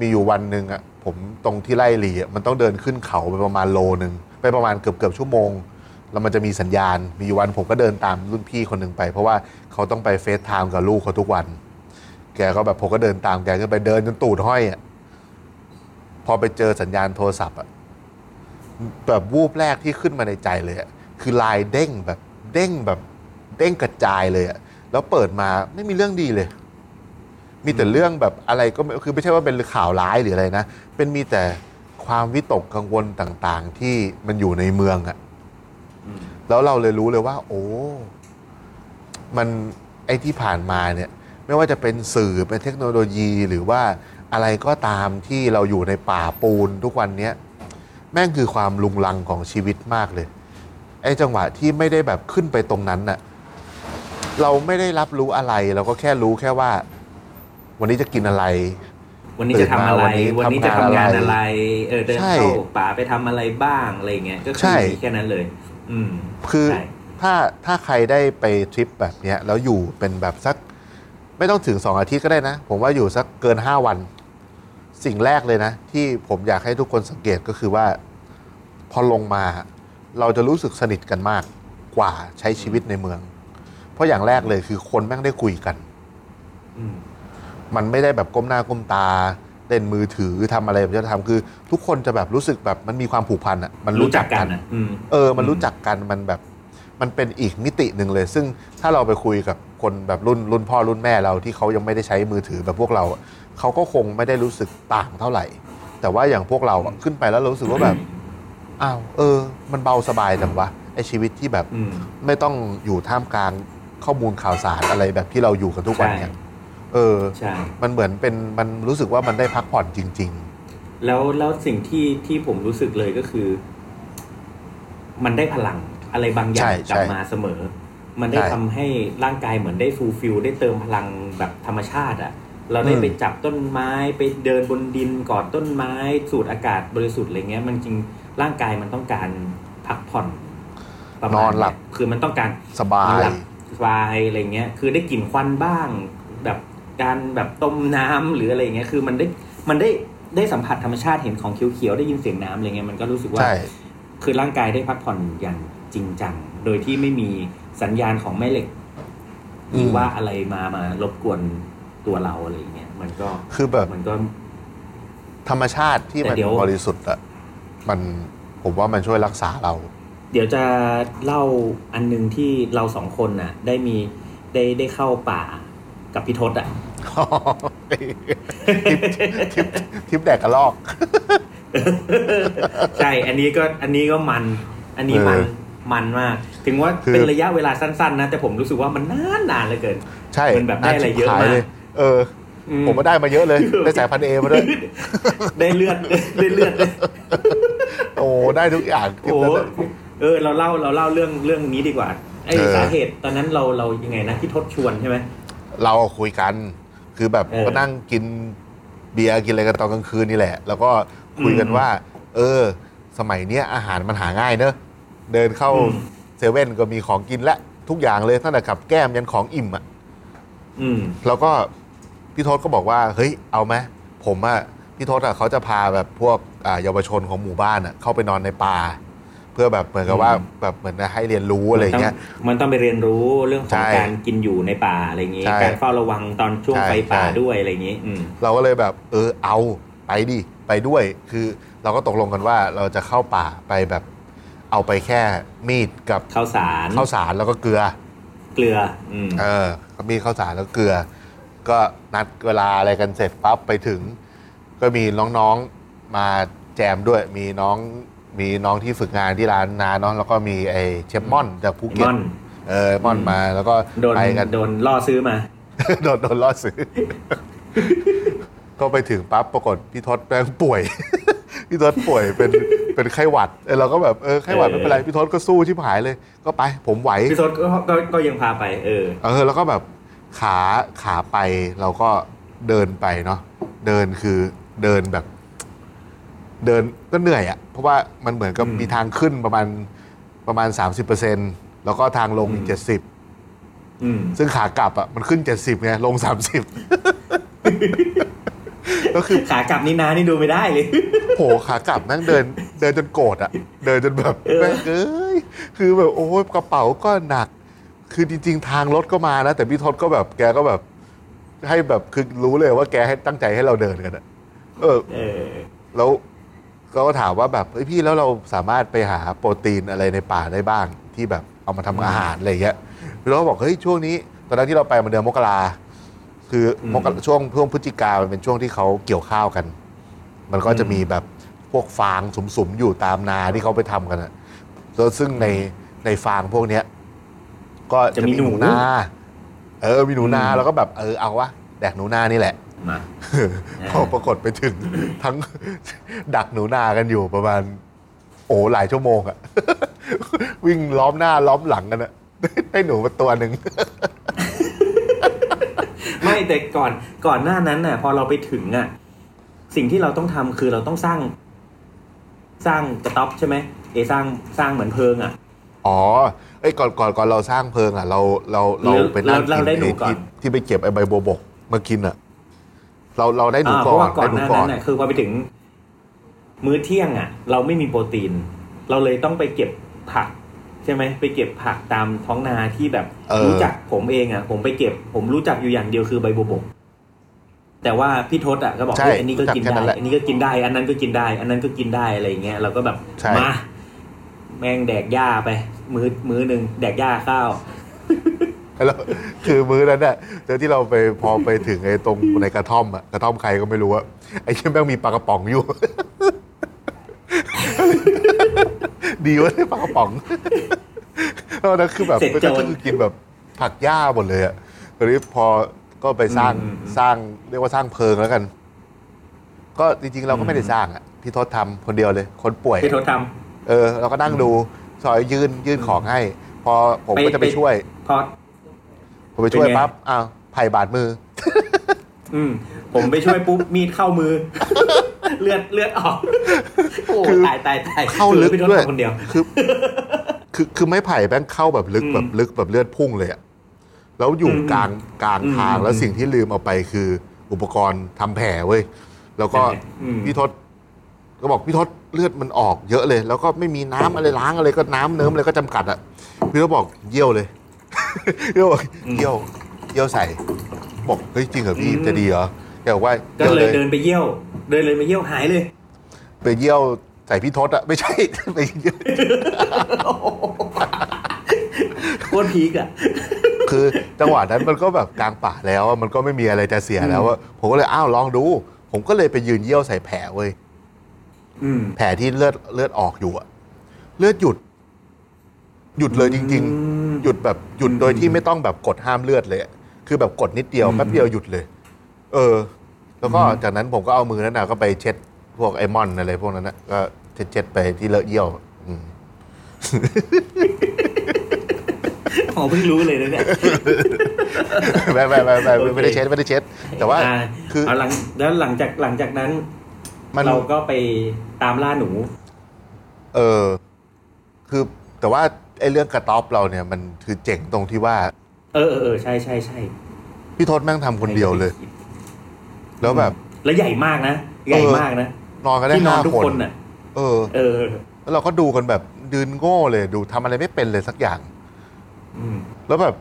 มีอยู่วันหนึ่งอะผมตรงที่ไล่หลีอะมันต้องเดินขึ้นเขาไปประมาณโลหนึ่งไปประมาณเกือบเกือบชั่วโมง แล้วมันจะมีสัญญาณมีอยู่วันผมก็เดินตามรุ่นพี่คนหนึ่งไป เพราะว่าเขาต้องไปเฟซไทม์กับลูกเขาทุกวัน แกก็แบบผมก็เดินตามแกก็ไปเดินจนตูดห้อยอะพอไปเจอสัญญาณโทรศัพท์อะแบบวูบแรกที่ขึ้นมาในใจเลยอะคือลายเด้งแบบเด้งแบบเด้งกระจายเลยอะแล้วเปิดมาไม่มีเรื่องดีเลย มีแต่เรื่องแบบอะไรก็คือไม่ใช่ว่าเป็นข่าวร้ายหรืออะไรนะ เป็นมีแต่ความวิตกกังวลต่างๆ ที่มันอยู่ในเมืองอะ แล้วเราเลยรู้เลยว่า โอ้ มันไอ้ที่ผ่านมาเนี่ย ไม่ว่าจะเป็นสื่อเป็นเทคโนโลยีหรือว่าอะไรก็ตามที่เราอยู่ในป่าปูนทุกวันเนี้ยแม่งคือความลุงลังของชีวิตมากเลย ไอ้จังหวะที่ไม่ได้แบบขึ้นไปตรงนั้นน่ะเราไม่ได้รับรู้อะไร เราก็แค่รู้แค่ว่า วันนี้จะกินอะไร วันนี้จะทำอะไรตื่นมาวันนี้วันนี้จะทำงานทำงานอะอะไรไร เออเดินใช่เข้าป่าไปทำอะไรบ้างอะไรเงี้ยก็คืใช่อมีแค่นั้นเลย อืมคือใช่ ถ้าถ้าใครได้ไปทริปแบบเนี้ยแล้วอยู่เป็นแบบสัก ไม่ต้องถึงสองอาทิตย์ก็ได้นะ ผมว่าอยู่สักเกินห้าวัน สิ่งแรกเลยนะ ที่ผมอยากให้ทุกคนสังเกตก็คือว่า พอลงมา เราจะรู้สึกสนิทกันมากกว่าใช้ชีวิตในเมือง เพราะอย่างแรกเลยคือคนแม่งได้คุยกัน อืม มันไม่ได้แบบก้มหน้าก้มตา เล่นมือถือทำอะไรแบบจะทำคือ ทุกคนจะแบบรู้สึกแบบมันมีความผูกพันอะมันรู้จักกันอะอืม เออ มันรู้จักกันมันแบบ มันเป็นอีกมิติหนึ่งเลย ซึ่งถ้าเราไปคุยกับคนแบบรุ่นรุ่นพ่อรุ่นแม่เราที่เขายังไม่ได้ใช้มือถือแบบพวกเราอะเขาก็คงไม่ได้รู้สึกต่างเท่าไหร่ แต่ว่าอย่างพวกเราอะขึ้นไปแล้วเรารู้สึกว่าแบบ อ้าวเออ มันเบาสบายจังวะไอชีวิตที่แบบ อืม ไม่ต้องอยู่ท่ามกลางข้อมูลข่าวสารอะไรแบบที่เราอยู่กันทุกวันเนี่ย ใช่ เออ ใช่ มันเหมือนเป็นมันรู้สึกว่ามันได้พักผ่อนจริง แล้วแล้วสิ่งที่ที่ผมรู้สึกเลยก็คือ มันได้พลังอะไรบางอย่าใช่กลับใช่มาเสมอ มันได้ใช่ทำให้ร่างกายเหมือนได้ fulfill ได้เติมพลังแบบธรรมชาติอะ่ะ เราได้อืม ไปจับต้นไม้ไปเดินบนดินกอดต้นไม้สูดอากาศบริสุทธิ์อะไรเงี้ย มันจริงร่างกายมันต้องการพักผ่อนประมาณนอนหลับ เยคือมันต้องการ ๆ สบานอนยหลับสบายอะไรเงี้ย คือได้กลิ่นควันบ้างแบบ การแบบต้มน้ำหรืออะไรเงี้ยคือมันได้มันได้ได้สัมผัสธรรมชาติเห็นของเขียวๆได้ยินเสียงน้ำอะไรเงี้ยมันก็รู้สึกว่าใช่คือร่างกายได้พักผ่อนอย่างจริงจังโดยที่ไม่มีสัญญาณของแม่เหล็กหรือว่าอะไรมามารบกวนตัวเราอะไรเงี้ยมันก็คือแบบมันก็ ธรรมชาติที่มันแต่เดี๋ยวบริสุทธิ์อะมันผมว่ามันช่วยรักษาเรา เดี๋ยวจะเล่าอันหนึงที่เราสองคนน่ะ ได้มีได้ได้เข้าป่า กับพี่ทศอะทิปทิปทิปแดกกระลอก ใช่ อันนี้ก็อันนี้ก็มัน อันนี้มันเออมันมาก ถึงว่าคือเป็นระยะเวลาสั้นๆนะ แต่ผมรู้สึกว่ามันนานนานๆเหลือเกิน ใช่มันแบบได้อะไรเยอะน่ชิบหมากเลยเอออืผมก็ได้มาเยอะเลย ได้สายพันธุ์เอมาด้วย ได้เลือดได้เลือดโอ้ได้ทุกอย่างทิปโอ้นั้นอะเออ เราเล่าเราเล่าเรื่องเรื่องนี้ดีกว่าไอ้เออสาเหตุตอนนั้นเราเรายังไงนะที่ทศชวนใช่ไหม เราคุยกัน คือแบบเออ ก็นั่งกินเบียร์กินอะไรกันตอนกลางคืนนี่แหละ แล้วก็คุยกันอืมว่า เออ สมัยเนี้ยอาหารมันหาง่ายเนอะเดินเข้าอืมเซเว่นก็มีของกินและทุกอย่างเลยตั้งแต่กับแก้มยันของอิ่มอะ อืม แล้วก็พี่ทศก็บอกว่า เฮ้ยเอาไหมผมอะพี่ทศอะเขาจะพาแบบพวกอ่าเยาวชนของหมู่บ้านอะเข้าไปนอนในป่า เพื่อแบบเหมือนกับว่าอืมแบบเหมือนให้เรียนรู้อะไรอย่างเงี้ย มันต้องไปเรียนรู้เรื่องขใช่องการกินอยู่ในป่าอะไรอย่างงี้ใช่การเฝ้าระวังตอนช่วงใช่ไฟป่าใช่ด้วยอะไรอย่างงี้อืมเราก็เลยแบบเออเอาไปดิไปด้วย คือเราก็ตกลงกันว่าเราจะเข้าป่าไปแบบ เอาไปแค่มีดกับข้าวสารข้าวสารแล้วก็เกลือ เกลืออืมเออมีข้าวสารแล้วเกลือ ก็นัดเวลาอะไรกันเสร็จปั๊บไปถึง ก็มีน้องๆมาแจมด้วยมีน้อง มีน้องที่ฝึกงานที่ร้านนาเนาะแล้วก็มีไอเชฟม่อนจากภูเก็ตม่อนเออม่อนมาแล้วก็โดนไปกันโดนล่อซื้อมา โดนโดนล่อซื้อ ก็ไปถึงปั๊บปรากฏพี่ทศแม่งป่วย พี่ทศป่วยเป็นเป็นไข้หวัดเออเราก็แบบเออไข้หวัดไม่เป็นไรพี่ทศก็สู้ชิบหายเลย ก็ไปผมไหวพี่ทศก็ก็ก็ยังพาไปเออเออแล้วก็แบบขาขาไปเราก็เดินไปเนาะเดินคือเดินแบบ เดินก็เหนื่อยอะ่ะเพราะว่ามันเหมือนกับอืมมีทางขึ้นประมาณประมาณ 30%แล้วก็ทางลงอีกอืมเจ็ดสิบอืมซึ่งขากลับอะ่ะมันขึ้น70ไงลง30ก็คือขากลับนี่นานี่ดูไม่ได้เลยโหขากลับนั่งเดิน เดินจนโกรธอะ่ะ เดินจนแบบเออแม่งเอ้ยคือแบบโอ้ยกระเป๋าก็หนัก คือจริง ๆ ทางรถก็มานะ แต่พี่ทศก็แบบแกก็แบบ ให้แบบคือรู้เลยว่าแกให้ตั้งใจให้เราเดินกันอะเออเออ แล้ว ก็ถามว่าแบบเฮ้ยพี่แล้วเราสามารถไปหาโปรตีนอะไรในป่าได้บ้างที่แบบเอามาทำอาหารอะไรอย่างเงี้ยพี่เราก็บอกเฮ้ยช่วงนี้ ตอนนั้นที่เราไปมันเดือนมกราคืออมมกราช่วงช่วงพฤศจิกามันเป็นช่วงที่เขาเกี่ยวข้าวกัน มันก็จะอืมมีแบบพวกฟางสุมๆอยู่ตามนาที่เขาไปทำกันอะแล้วซึ่งในในฟางพวกเนี้ย ก็จะมีหนู นา เออ มีหนูนาอืมแล้วก็แบบเออเอาวะ แดกหนูนานี่แหละ มาพอปรากฏไปถึงทั้งดักหนูนากันอยู่ประมาณ โอ้หลายชั่วโมงอะวิ่งล้อมหน้าล้อมหลังกันอะได้หนูมาตัวหนึ่งไม่แต่ก่อนก่อนหน้านั้นน่ะ พอเราไปถึงอะ สิ่งที่เราต้องทำคือเราต้องสร้าง สร้างกระต๊อบใช่ไหมเอสร้างสร้างเหมือนเพิงอะอ๋อไอ้ยก่อนก่อนก่อนเราสร้างเพิงอะเราเราเราเราไปนั่งเรากินได้หนูไอ้ก่อนที่ที่ไปเก็บไอ้ใบบัวบกมากินอะ เราเราได้หนูอ่าเพก่อราะนว่าก่อได้นหนูหน้าก่อนั้นนน่ะคือพอไปถึง มื้อเที่ยงอะ เราไม่มีโปรตีน เราเลยต้องไปเก็บผัก ใช่ไหมไปเก็บผักตามท้องนาที่แบบเออรู้จักผมเองอะ ผมไปเก็บ ผมรู้จักอยู่อย่างเดียวคือใบบัวบกแต่ว่าพี่ทศอะก็บอกใช่เฮ้ยอันนี้ก็กินรู้จักแค่นั้ได้นแหละอันนี้ก็กินได้ อันนั้นก็กินได้ อันนั้นก็กินได้อะไรอย่างเงี้ยเราก็แบบใช่มาแม่งแดกหญ้าไป มือมือหนึ่งแดกหญ้าข้าว แล้วคือมื้อนั้นน่ะเจอที่เราไปพอไปถึงไอ้ตรงในกระท่อมอะกระท่อมใครก็ไม่รู้อะไอ้เชี่ยแม่งมีปลากระป๋องอยู่ ดีว่าได้ปลากระป๋องแล้วนั้นคือแบบเสร็จก็โจรคือกินแบบผักหญ้าหมดเลยอะตอนนี้พอก็ไปสร้างอืมอืมสร้างเรียกว่าสร้างเพิงแล้วกัน ก็จริงๆเราก็ไม่ได้สร้างอะพี่ทศทำคนเดียวเลย คนป่วย พี่ทศทเออเราก็นั่งดูซอยยื่นยื่นของให้ พอผมไปก็จะไปไป ช่วยำพอ ผมไปช่วยเป็นไง ปั๊บอ้าวไผ่บาดมือ อืมผมไปช่วยปุ๊บ มีดเข้ามือ เลือดเลือดออกโอ้คือตายตายตายเข้าลึกพี่ทศด้วย ทำคนเดียว คือ คือคือไม้ไผ่แบงเข้าแบบลึกอืมแบบลึกแบบเลือดพุ่งเลยอะแล้วอยู่อืมกลางกลางอืมทางอืมแล้วสิ่งที่ลืมเอาไปคืออุปกรณ์ทำแผลเว้ยแล้วก็อืม พี่ทศก็บอกพี่ทศเลือดมันออกเยอะเลย แล้วก็ไม่มีน้ำอะไรล้างอะไรก็น้ำเนิ้มอะไรก็จำกัดอะพี่ทศบอกเยี่ยวเลย พี่ทศบอกเยี่ยวเยี่ยวใส่บอกเฮ้ยจริงเหรอพี่อืมจะดีเหรอแกบอกว่าก็เลยเดินไปเยี่ยว เดินเลยไปเยี่ยวหายเลย ไปเยี่ยวใส่พี่ทศอะไม่ใช่ไปเยี่ยวโคตรพีกอะคือจังหวะนั้นมันก็แบบกลางป่าแล้วอะมันก็ไม่มีอะไรจะเสียแล้วอะผมก็เลยอ้าวลองดู ผมก็เลยไปยืนเยี่ยวใส่แผลเว้ยอืมแผลที่เลือดเลือดออกอยู่อะเลือดหยุด หยุดเลยจริงๆๆหยุดแบบหยุดโดยที่ไม่ต้องแบบกดห้ามเลือดเลยอะคือแบบกดนิดเดียวอืมแป๊บเดียวหยุดเลย เออ แล้วก็อืมจากนั้นผมก็เอามือนั้นนะก็ไปเช็ดพวกไอมอนอะไรพวกนั้นนะก็เช็ดเช็ดๆไปที่เลอะเยี่ยวอืมอ๋อเพิ่งรู้เลยนะเนี่ย ไม่ไม่ไม่ไม่โอเคไม่ได้เช็ดไม่ได้เช็ด แต่ว่าอ่คือ เอาหลังแล้วหลังจากหลังจากนั้น มัน เราก็ไปตามล่าหนู เออ คือแต่ว่า ไอ้เรื่องกระต๊อบเราเนี่ยมันคือเจ๋งตรงที่ว่า เออเออเออใช่ใช่ใช่พี่ทศแม่งทำคนเดียวเลย แล้วแบบ แล้วใหญ่มากนะ ใหญ่มากนะนอนกันได้ที่นอห้านทุกคนคนน่ะ เออ เออ แล้วเราก็ดูกันแบบดืนโง่เลยดูทำอะไรไม่เป็นเลยสักอย่าง อืม แล้วแบบ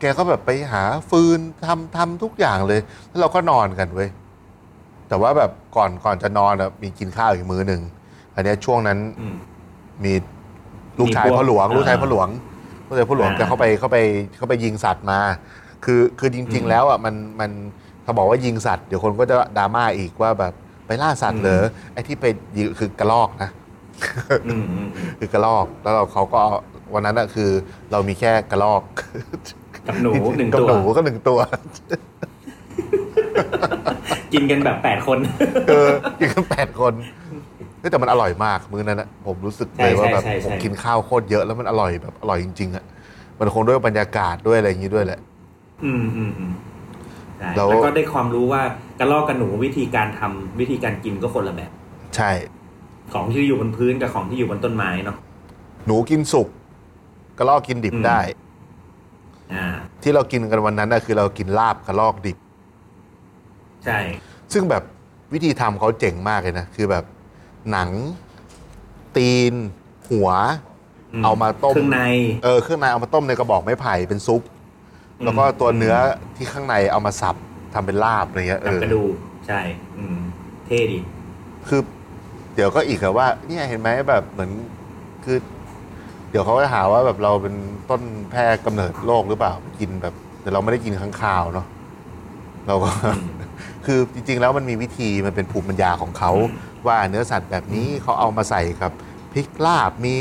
แกก็แบบไปหาฟืนทำทำทุกอย่างเลย แล้วเราก็นอนกันเว้ยแต่ว่าแบบก่อนก่อนจะนอนอะมีกินข้าวอีกมื้อหนึ่งอันเนี้ยช่วงนั้นอืม มี ลูกชายมีพวกพ่อหลวงอ่าลูกชายพ่อหลวง ลูกชายพ่อหลวงอ่าแกเข้าไปเข้าไปเข้าไปยิงสัตว์มา คือคือจริงอืมๆแล้วอะมันมันถ้าบอกว่ายิงสัตว์เดี๋ยวคนก็จะดราม่าอีกว่าแบบไปล่าสัตว์เหรอไอ้ที่ไปยิงคือกระลอกนะอืมอืมคือกระลอกแล้วเราเขาก็เอาวันนั้นอะคือเรามีแค่กระลอกกับหนูหนึ่งกับตัวหนูก็หนึ่งตัว กินกันแบบแปดคน เออกินกันแปดคน เฮ้ยแต่มันอร่อยมากมื้อนั้นนะผมรู้สึกเลยว่าแบบใช่ใช่ใช่ ผมกินข้าวโคตรเยอะแล้วมันอร่อยแบบอร่อยจริงๆอะมันคงด้วยบรรยากาศด้วยอะไรอย่างนี้ด้วยแหละ อืมอืมอืมใช่แล้ว แล้วก็ได้ความรู้ว่ากระลอกกับหนูวิธีการทำวิธีการกินก็คนละแบบ ใช่ ของที่อยู่บนพื้นกับของที่อยู่บนต้นไม้เนาะ หนูกินสุกกระลอกกินดิบอืม ได้ อ่า ที่เรากินกันวันนั้นนะคือเรากินลาบกระลอกดิบ ใช่ ซึ่งแบบวิธีทำเขาเจ๋งมากเลยนะ คือแบบ หนัง ตีน หัว เอามาต้ม เครื่องใน เออเครื่องในเอามาต้มในกระบอกไม้ไผ่เป็นซุป แล้วก็ตัวเนื้อที่ข้างในเอามาสับทำเป็นลาบอะไรเงี้ยเอกับอกระดูกใช่ อืม เท่ดี คือเดี๋ยวก็อีกอะว่าเนี่ยเห็นไหมแบบเหมือนคือ เดี๋ยวเขาจะหาว่าแบบเราเป็นต้นแพร่กำเนิดโรคหรือเปล่ากินแบบ แต่เราไม่ได้กินข้างคาวเนาะเราก็ คือจริง ๆ แล้วมันมีวิธีมันเป็นภูมิปัญญาของเขา อืม ว่าเนื้อสัตว์แบบนี้เขาเอามาใส่กับพริกลาบมี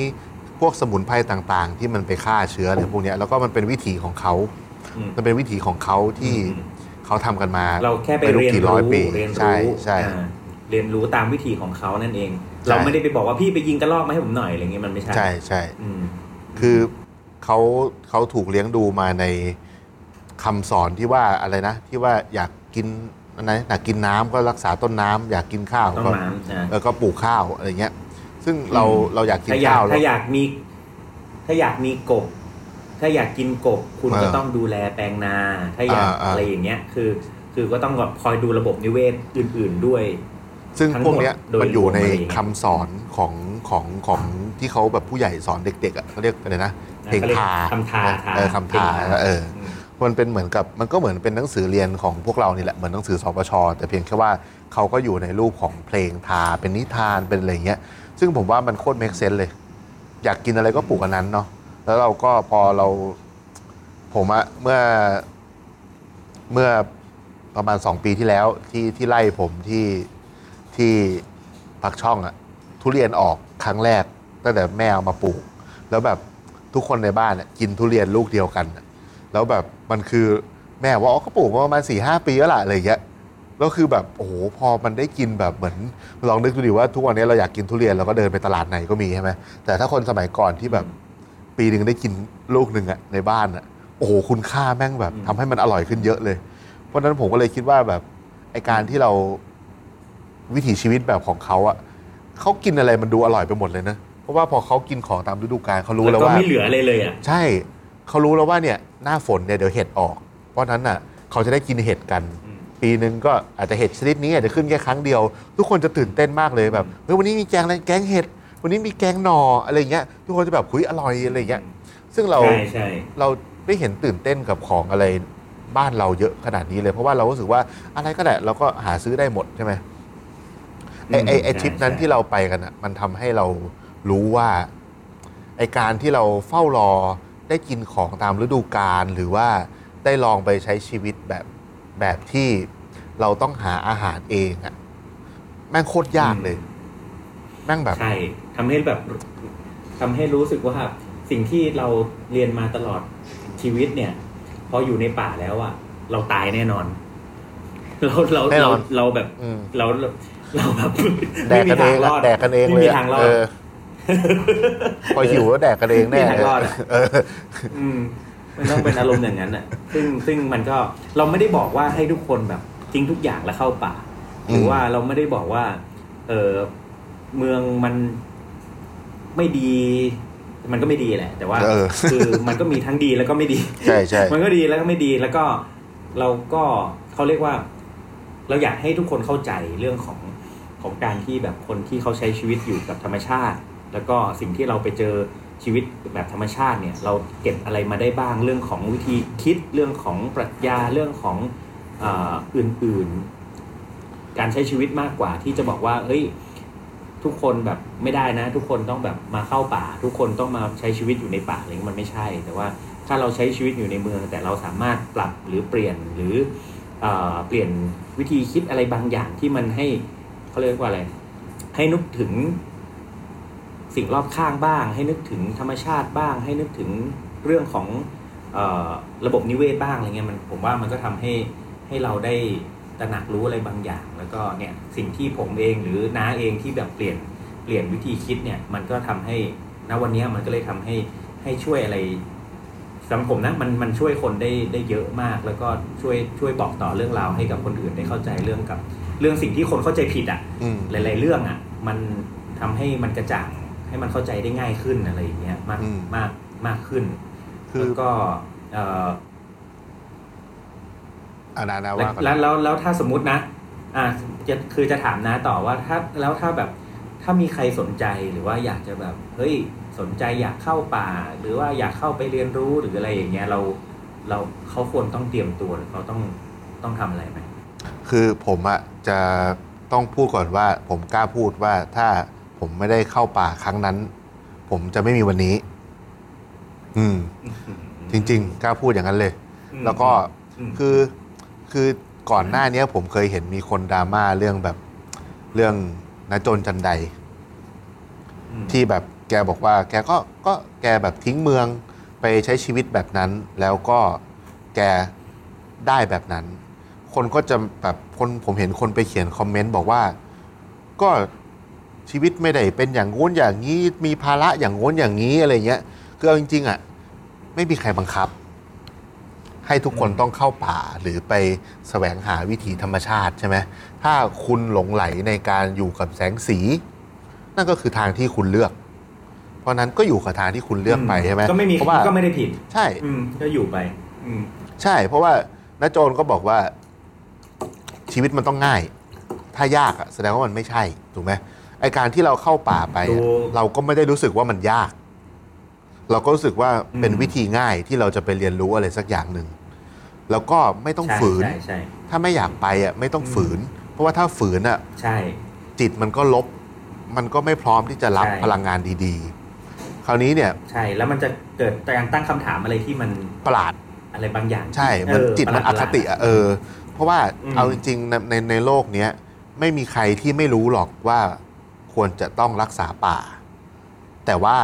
พวกสมุนไพรต่างๆ ที่มันไปฆ่าเชื้ออะไรพวกเนี้ยแล้วก็มันเป็นวิถีของเขาอืม มันเป็นวิถีของเขาที่อืม เขาทำกันมาเราแค่ไปม่เรียนกี่รู้ร้อยปีเรียนรู้ใช่ใช่ อ่าเรียนรู้ตามวิธีของเขานั่นเอง ใช่ เราไม่ได้ไปบอกว่าพี่ไปยิงกระลอกมาให้ผมหน่อยอะไรเงี้ยมันไม่ใช่ใช่ใช่ อืม คือเขาเขาถูกเลี้ยงดูมาในคำสอนที่ว่าอะไรนะ ที่ว่าอยากกิน อะไรอยากกินน้ำก็รักษาต้นน้ำอยากกินข้าวต้นก็น้ำนะแล้วก็ปลูกข้าวอะไรเงี้ย ซึ่งเราอืมเราอยากกินถ้าอยาข้ากวแล้ถ้าวอยากมี ถ้าอยากมีกบ ถ้าอยากกินกบ คุณอ่าก็ต้องดูแลแปลงนา ถ้าอยากอ่าอ่า อะไรอย่างเงี้ย คือ คือก็ต้องแบบคอยดูระบบนิเวศอื่น ๆด้วย ซึ่งทั้งพวกเนี้ยหมดโดยมันอยู่ในรวมอะไรอย่างเงี้ยคำสอนของของของที่เขาแบบผู้ใหญ่สอนเด็กๆอะเขาเรียกอะไรนะเพลงเขาเรียกทาคำทาทาเออคำทาเพลงทาเอออื มันเป็นเหมือนกับมันก็เหมือนเป็นหนังสือเรียนของพวกเรานี่แหละเหมือนหนังสือสปชแต่เพียงแค่ว่าเขาก็อยู่ในรูปของเพลงทาเป็นนิทานเป็นอะไรอย่างเงี้ย ซึ่งผมว่ามันโคตรเมคเซนเลย อยากกินอะไรก็ปลูกอันนั้นเนาะแล้วเราก็พอเรา ผมอะเมื่อเมื่อประมาณสองปีที่แล้วที่ที่ไล่ผมที่ที่ปักช่องอะทุเรียนออกครั้งแรกตั้งแต่แม่เอามาปลูก แล้วแบบทุกคนในบ้านกินทุเรียนลูกเดียวกัน แล้วแบบ มันคือแม่ว่าอ๋อก็ปลูกมาประมาณสี่ห้าปีแล้วล่ะอะไรอย่างเงี้ยแล้วคือแบบโอ้โหพอมันได้กินแบบเหมือนลองนึกดูดิว่าทุกวันนี้เราอยากกินทุเรียนเราก็เดินไปตลาดไหนก็มีใช่ไหมแต่ถ้าคนสมัยก่อนที่แบบปีหนึ่งได้กินลูกหนึ่งอะในบ้านอะโอ้โหคุณค่าแม่งแบบอืมทำให้มันอร่อยขึ้นเยอะเลย เพราะฉะนั้นผมก็เลยคิดว่าแบบไอการที่เราวิถีชีวิตแบบของเขาอะเขากินอะไรมันดูอร่อยไปหมดเลยนะเพราะว่าพอเขากินของตามฤดูกาลเขารู้แล้แล้ววก็ว่า ไม่เหลืออะไรเลยอะ ใช่ เขารู้แล้วว่าเนี่ย หน้าฝนเนี่ยเดี๋ยวเห็ดออก เพราะฉะนั้นน่ะเขาจะได้กินเห็ดกันอืมปีหนึ่งก็อาจจะเห็ดชนิดนี้อาจจะขึ้นแค่ครั้งเดียว ทุกคนจะตื่นเต้นมากเลยแบบเฮ้ยวันนี้มีแกงอะไรแกงเห็ดวันนี้มีแกงหน่ออะไรอย่างเงี้ยทุกคนจะแบบคุยอร่อยอะไรอย่างเงี้ยซึ่งเราใช่ใช่เราไม่เห็นตื่นเต้นกับของอะไรบ้านเราเยอะขนาดนี้เลยเพราะว่าเรารู้สึกว่าอะไรก็ได้เราก็หาซื้อได้หมดใช่ไหมไอไอไอใช่ทริปนั้นใช่ที่เราไปกันอะมันทำให้เรารู้ว่าไอการที่เราเฝ้ารอ ได้กินของตามฤดูกาลหรือว่าได้ลองไปใช้ชีวิตแบบแบบที่เราต้องหาอาหารเองอะแม่งโคตรยากเลย แม่งแบบ ใช่ทำให้แบบทำให้รู้สึกว่าสิ่งที่เราเรียนมาตลอดชีวิตเนี่ย พออยู่ในป่าแล้วอะเราตายแน่นอน เราเราแน่นเราอนเราแบบ อืม เราเราแบบแดกกันเองไม่มีทารอะอดแดกกันเองไม่เลยมีอะทางรอดเออ พอหิวก็แดกกันเองแน่ไม่มีทางรอดอะเอออืมมันต้องเป็นอารมณ์อย่างนั้นอะ ซึ่งซึ่งมันก็เราไม่ได้บอกว่าให้ทุกคนแบบทิ้งทุกอย่างแล้วเข้าป่า หรือว่าเราไม่ได้บอกว่า เออเมืองมันไม่ดี มันก็ไม่ดีแหละ แต่ว่า เออ คือมันก็มีทั้งดีแล้วก็ไม่ดี ใช่ใช่ มันก็ดีแล้วก็ไม่ดีแล้วก็เราก็เขาเรียกว่า เราอยากให้ทุกคนเข้าใจเรื่องของของการที่แบบคนที่เขาใช้ชีวิตอยู่กับธรรมชาติ แล้วก็สิ่งที่เราไปเจอชีวิตแบบธรรมชาติเนี่ยเราเก็บอะไรมาได้บ้างเรื่องของวิธีคิดเรื่องของปรัชญาเรื่องของออื่นๆ การใช้ชีวิตมากกว่าที่จะบอกว่าเฮ้ยทุกคนแบบไม่ได้นะ ทุกคนต้องแบบมาเข้าป่า ทุกคนต้องมาใช้ชีวิตอยู่ในป่าอะไรอย่างนี้มันไม่ใช่ แต่ว่าถ้าเราใช้ชีวิตอยู่ในเมือง แต่เราสามารถปรับหรือเปลี่ยนหรือเอเปลี่ยนวิธีคิดอะไรบางอย่างที่มันให้เขาเรียกว่าอะไรให้นึกถึง สิ่งรอบข้างบ้าง ให้นึกถึงธรรมชาติบ้าง ให้นึกถึงเรื่องของเออระบบนิเวศบ้างอะไรเงี้ยมันผมว่ามันก็ทำให้ให้เราได้ตระหนักรู้อะไรบางอย่าง แล้วก็เนี่ยสิ่งที่ผมเองหรือน้าเองที่แบบเปลี่ยนเปลี่ยนวิธีคิดเนี่ยมันก็ทำให้ณวันเนี้ยมันก็เลยทำให้ให้ช่วยอะไรสำหรับผมนะมันมันช่วยคนได้ได้เยอะมาก แล้วก็ช่วยช่วยบอกต่อเรื่องราวให้กับคนอื่นได้เข้าใจเรื่องกับ เรื่องสิ่งที่คนเข้าใจผิดอะอืมหลาย ๆ เรื่องอะ มันทำให้มันกระจ่าง ให้มันเข้าใจได้ง่ายขึ้นอะไรอย่างเงี้ยมากอืมมากมากขึ้นคือแล้วก็เอ่ออานานาแล้วว่าก่อนแล้วแล้วแล้วถ้าสมมุตินะ อ่าจะคือจะถามนะต่อว่าถ้าแล้วถ้าแบบถ้ามีใครสนใจหรือว่าอยากจะแบบ เฮ้ยสนใจอยากเข้าป่า หรือว่าอยากเข้าไปเรียนรู้หรืออะไรอย่างเงี้ยเราเราเขาควรต้องเตรียมตัวหรือเขาต้องต้องทำอะไรไหมคือผมอะจะต้องพูดก่อนว่าผมกล้าพูดว่าถ้า ผมไม่ได้เข้าป่าครั้งนั้น ผมจะไม่มีวันนี้ อืม จริง ๆ กล้าพูดอย่างนั้นเลย แล้วก็อืมคือคือก่อนหน้าเนี้ยผมเคยเห็นมีคนดราม่าเรื่องแบบเรื่องนจนจันไดอืมที่แบบแกบอกว่า แกก็ก็แกแบบทิ้งเมืองไปใช้ชีวิตแบบนั้น แล้วก็แกได้แบบนั้น คนก็จะแบบคนผมเห็นคนไปเขียนคอมเมนต์บอกว่า ก็ ชีวิตไม่ได้เป็นอย่างงู้นอย่างนี้มีภาระอย่างงู้นอย่างนี้อะไรเงี้ยคือเอาจริงๆอะไม่มีใครบังคับ ให้ทุกคนอืมต้องเข้าป่าหรือไปแสวงหาวิถีธรรมชาติใช่ไหมถ้าคุณหลงไหลในการอยู่กับแสงสี นั่นก็คือทางที่คุณเลือก เพราะนั้นก็อยู่กับทางที่คุณเลือกไปใช่ไหมก็ไม่มีเพราะว่าก็ไม่ได้ผิด ใช่อืมก็อยู่ไป อืมใช่ เพราะว่าน้าโจนก็บอกว่าชีวิตมันต้องง่าย ถ้ายากอะแสดงว่ามันไม่ใช่ถูกไหม ไอการที่เราเข้าป่าไปอะถูก เราก็ไม่ได้รู้สึกว่ามันยาก เราก็รู้สึกว่าเป็นอืมวิธีง่ายที่เราจะไปเรียนรู้อะไรสักอย่างหนึ่งแล้วก็ไม่ต้องใช่ฝืน ใช่ใช่ถ้าไม่อยากไปอะไม่ต้องฝืน เพราะว่าถ้าฝืนอะ ใช่ จิตมันก็ลบ มันก็ไม่พร้อมที่จะรับใช่ พลังงานดีๆ คราวนี้เนี่ยใช่ แล้วมันจะเกิดการตั้งคำถามอะไรที่มันประหลาด อะไรบางอย่างใช่ มันเออจิตมันปอระหลาด คติอะเออ เพราะว่าอืม เอาจริงๆในในในโลกเนี้ยไม่มีใครที่ไม่รู้หรอกว่า ควรจะต้องรักษาป่า แต่ว่า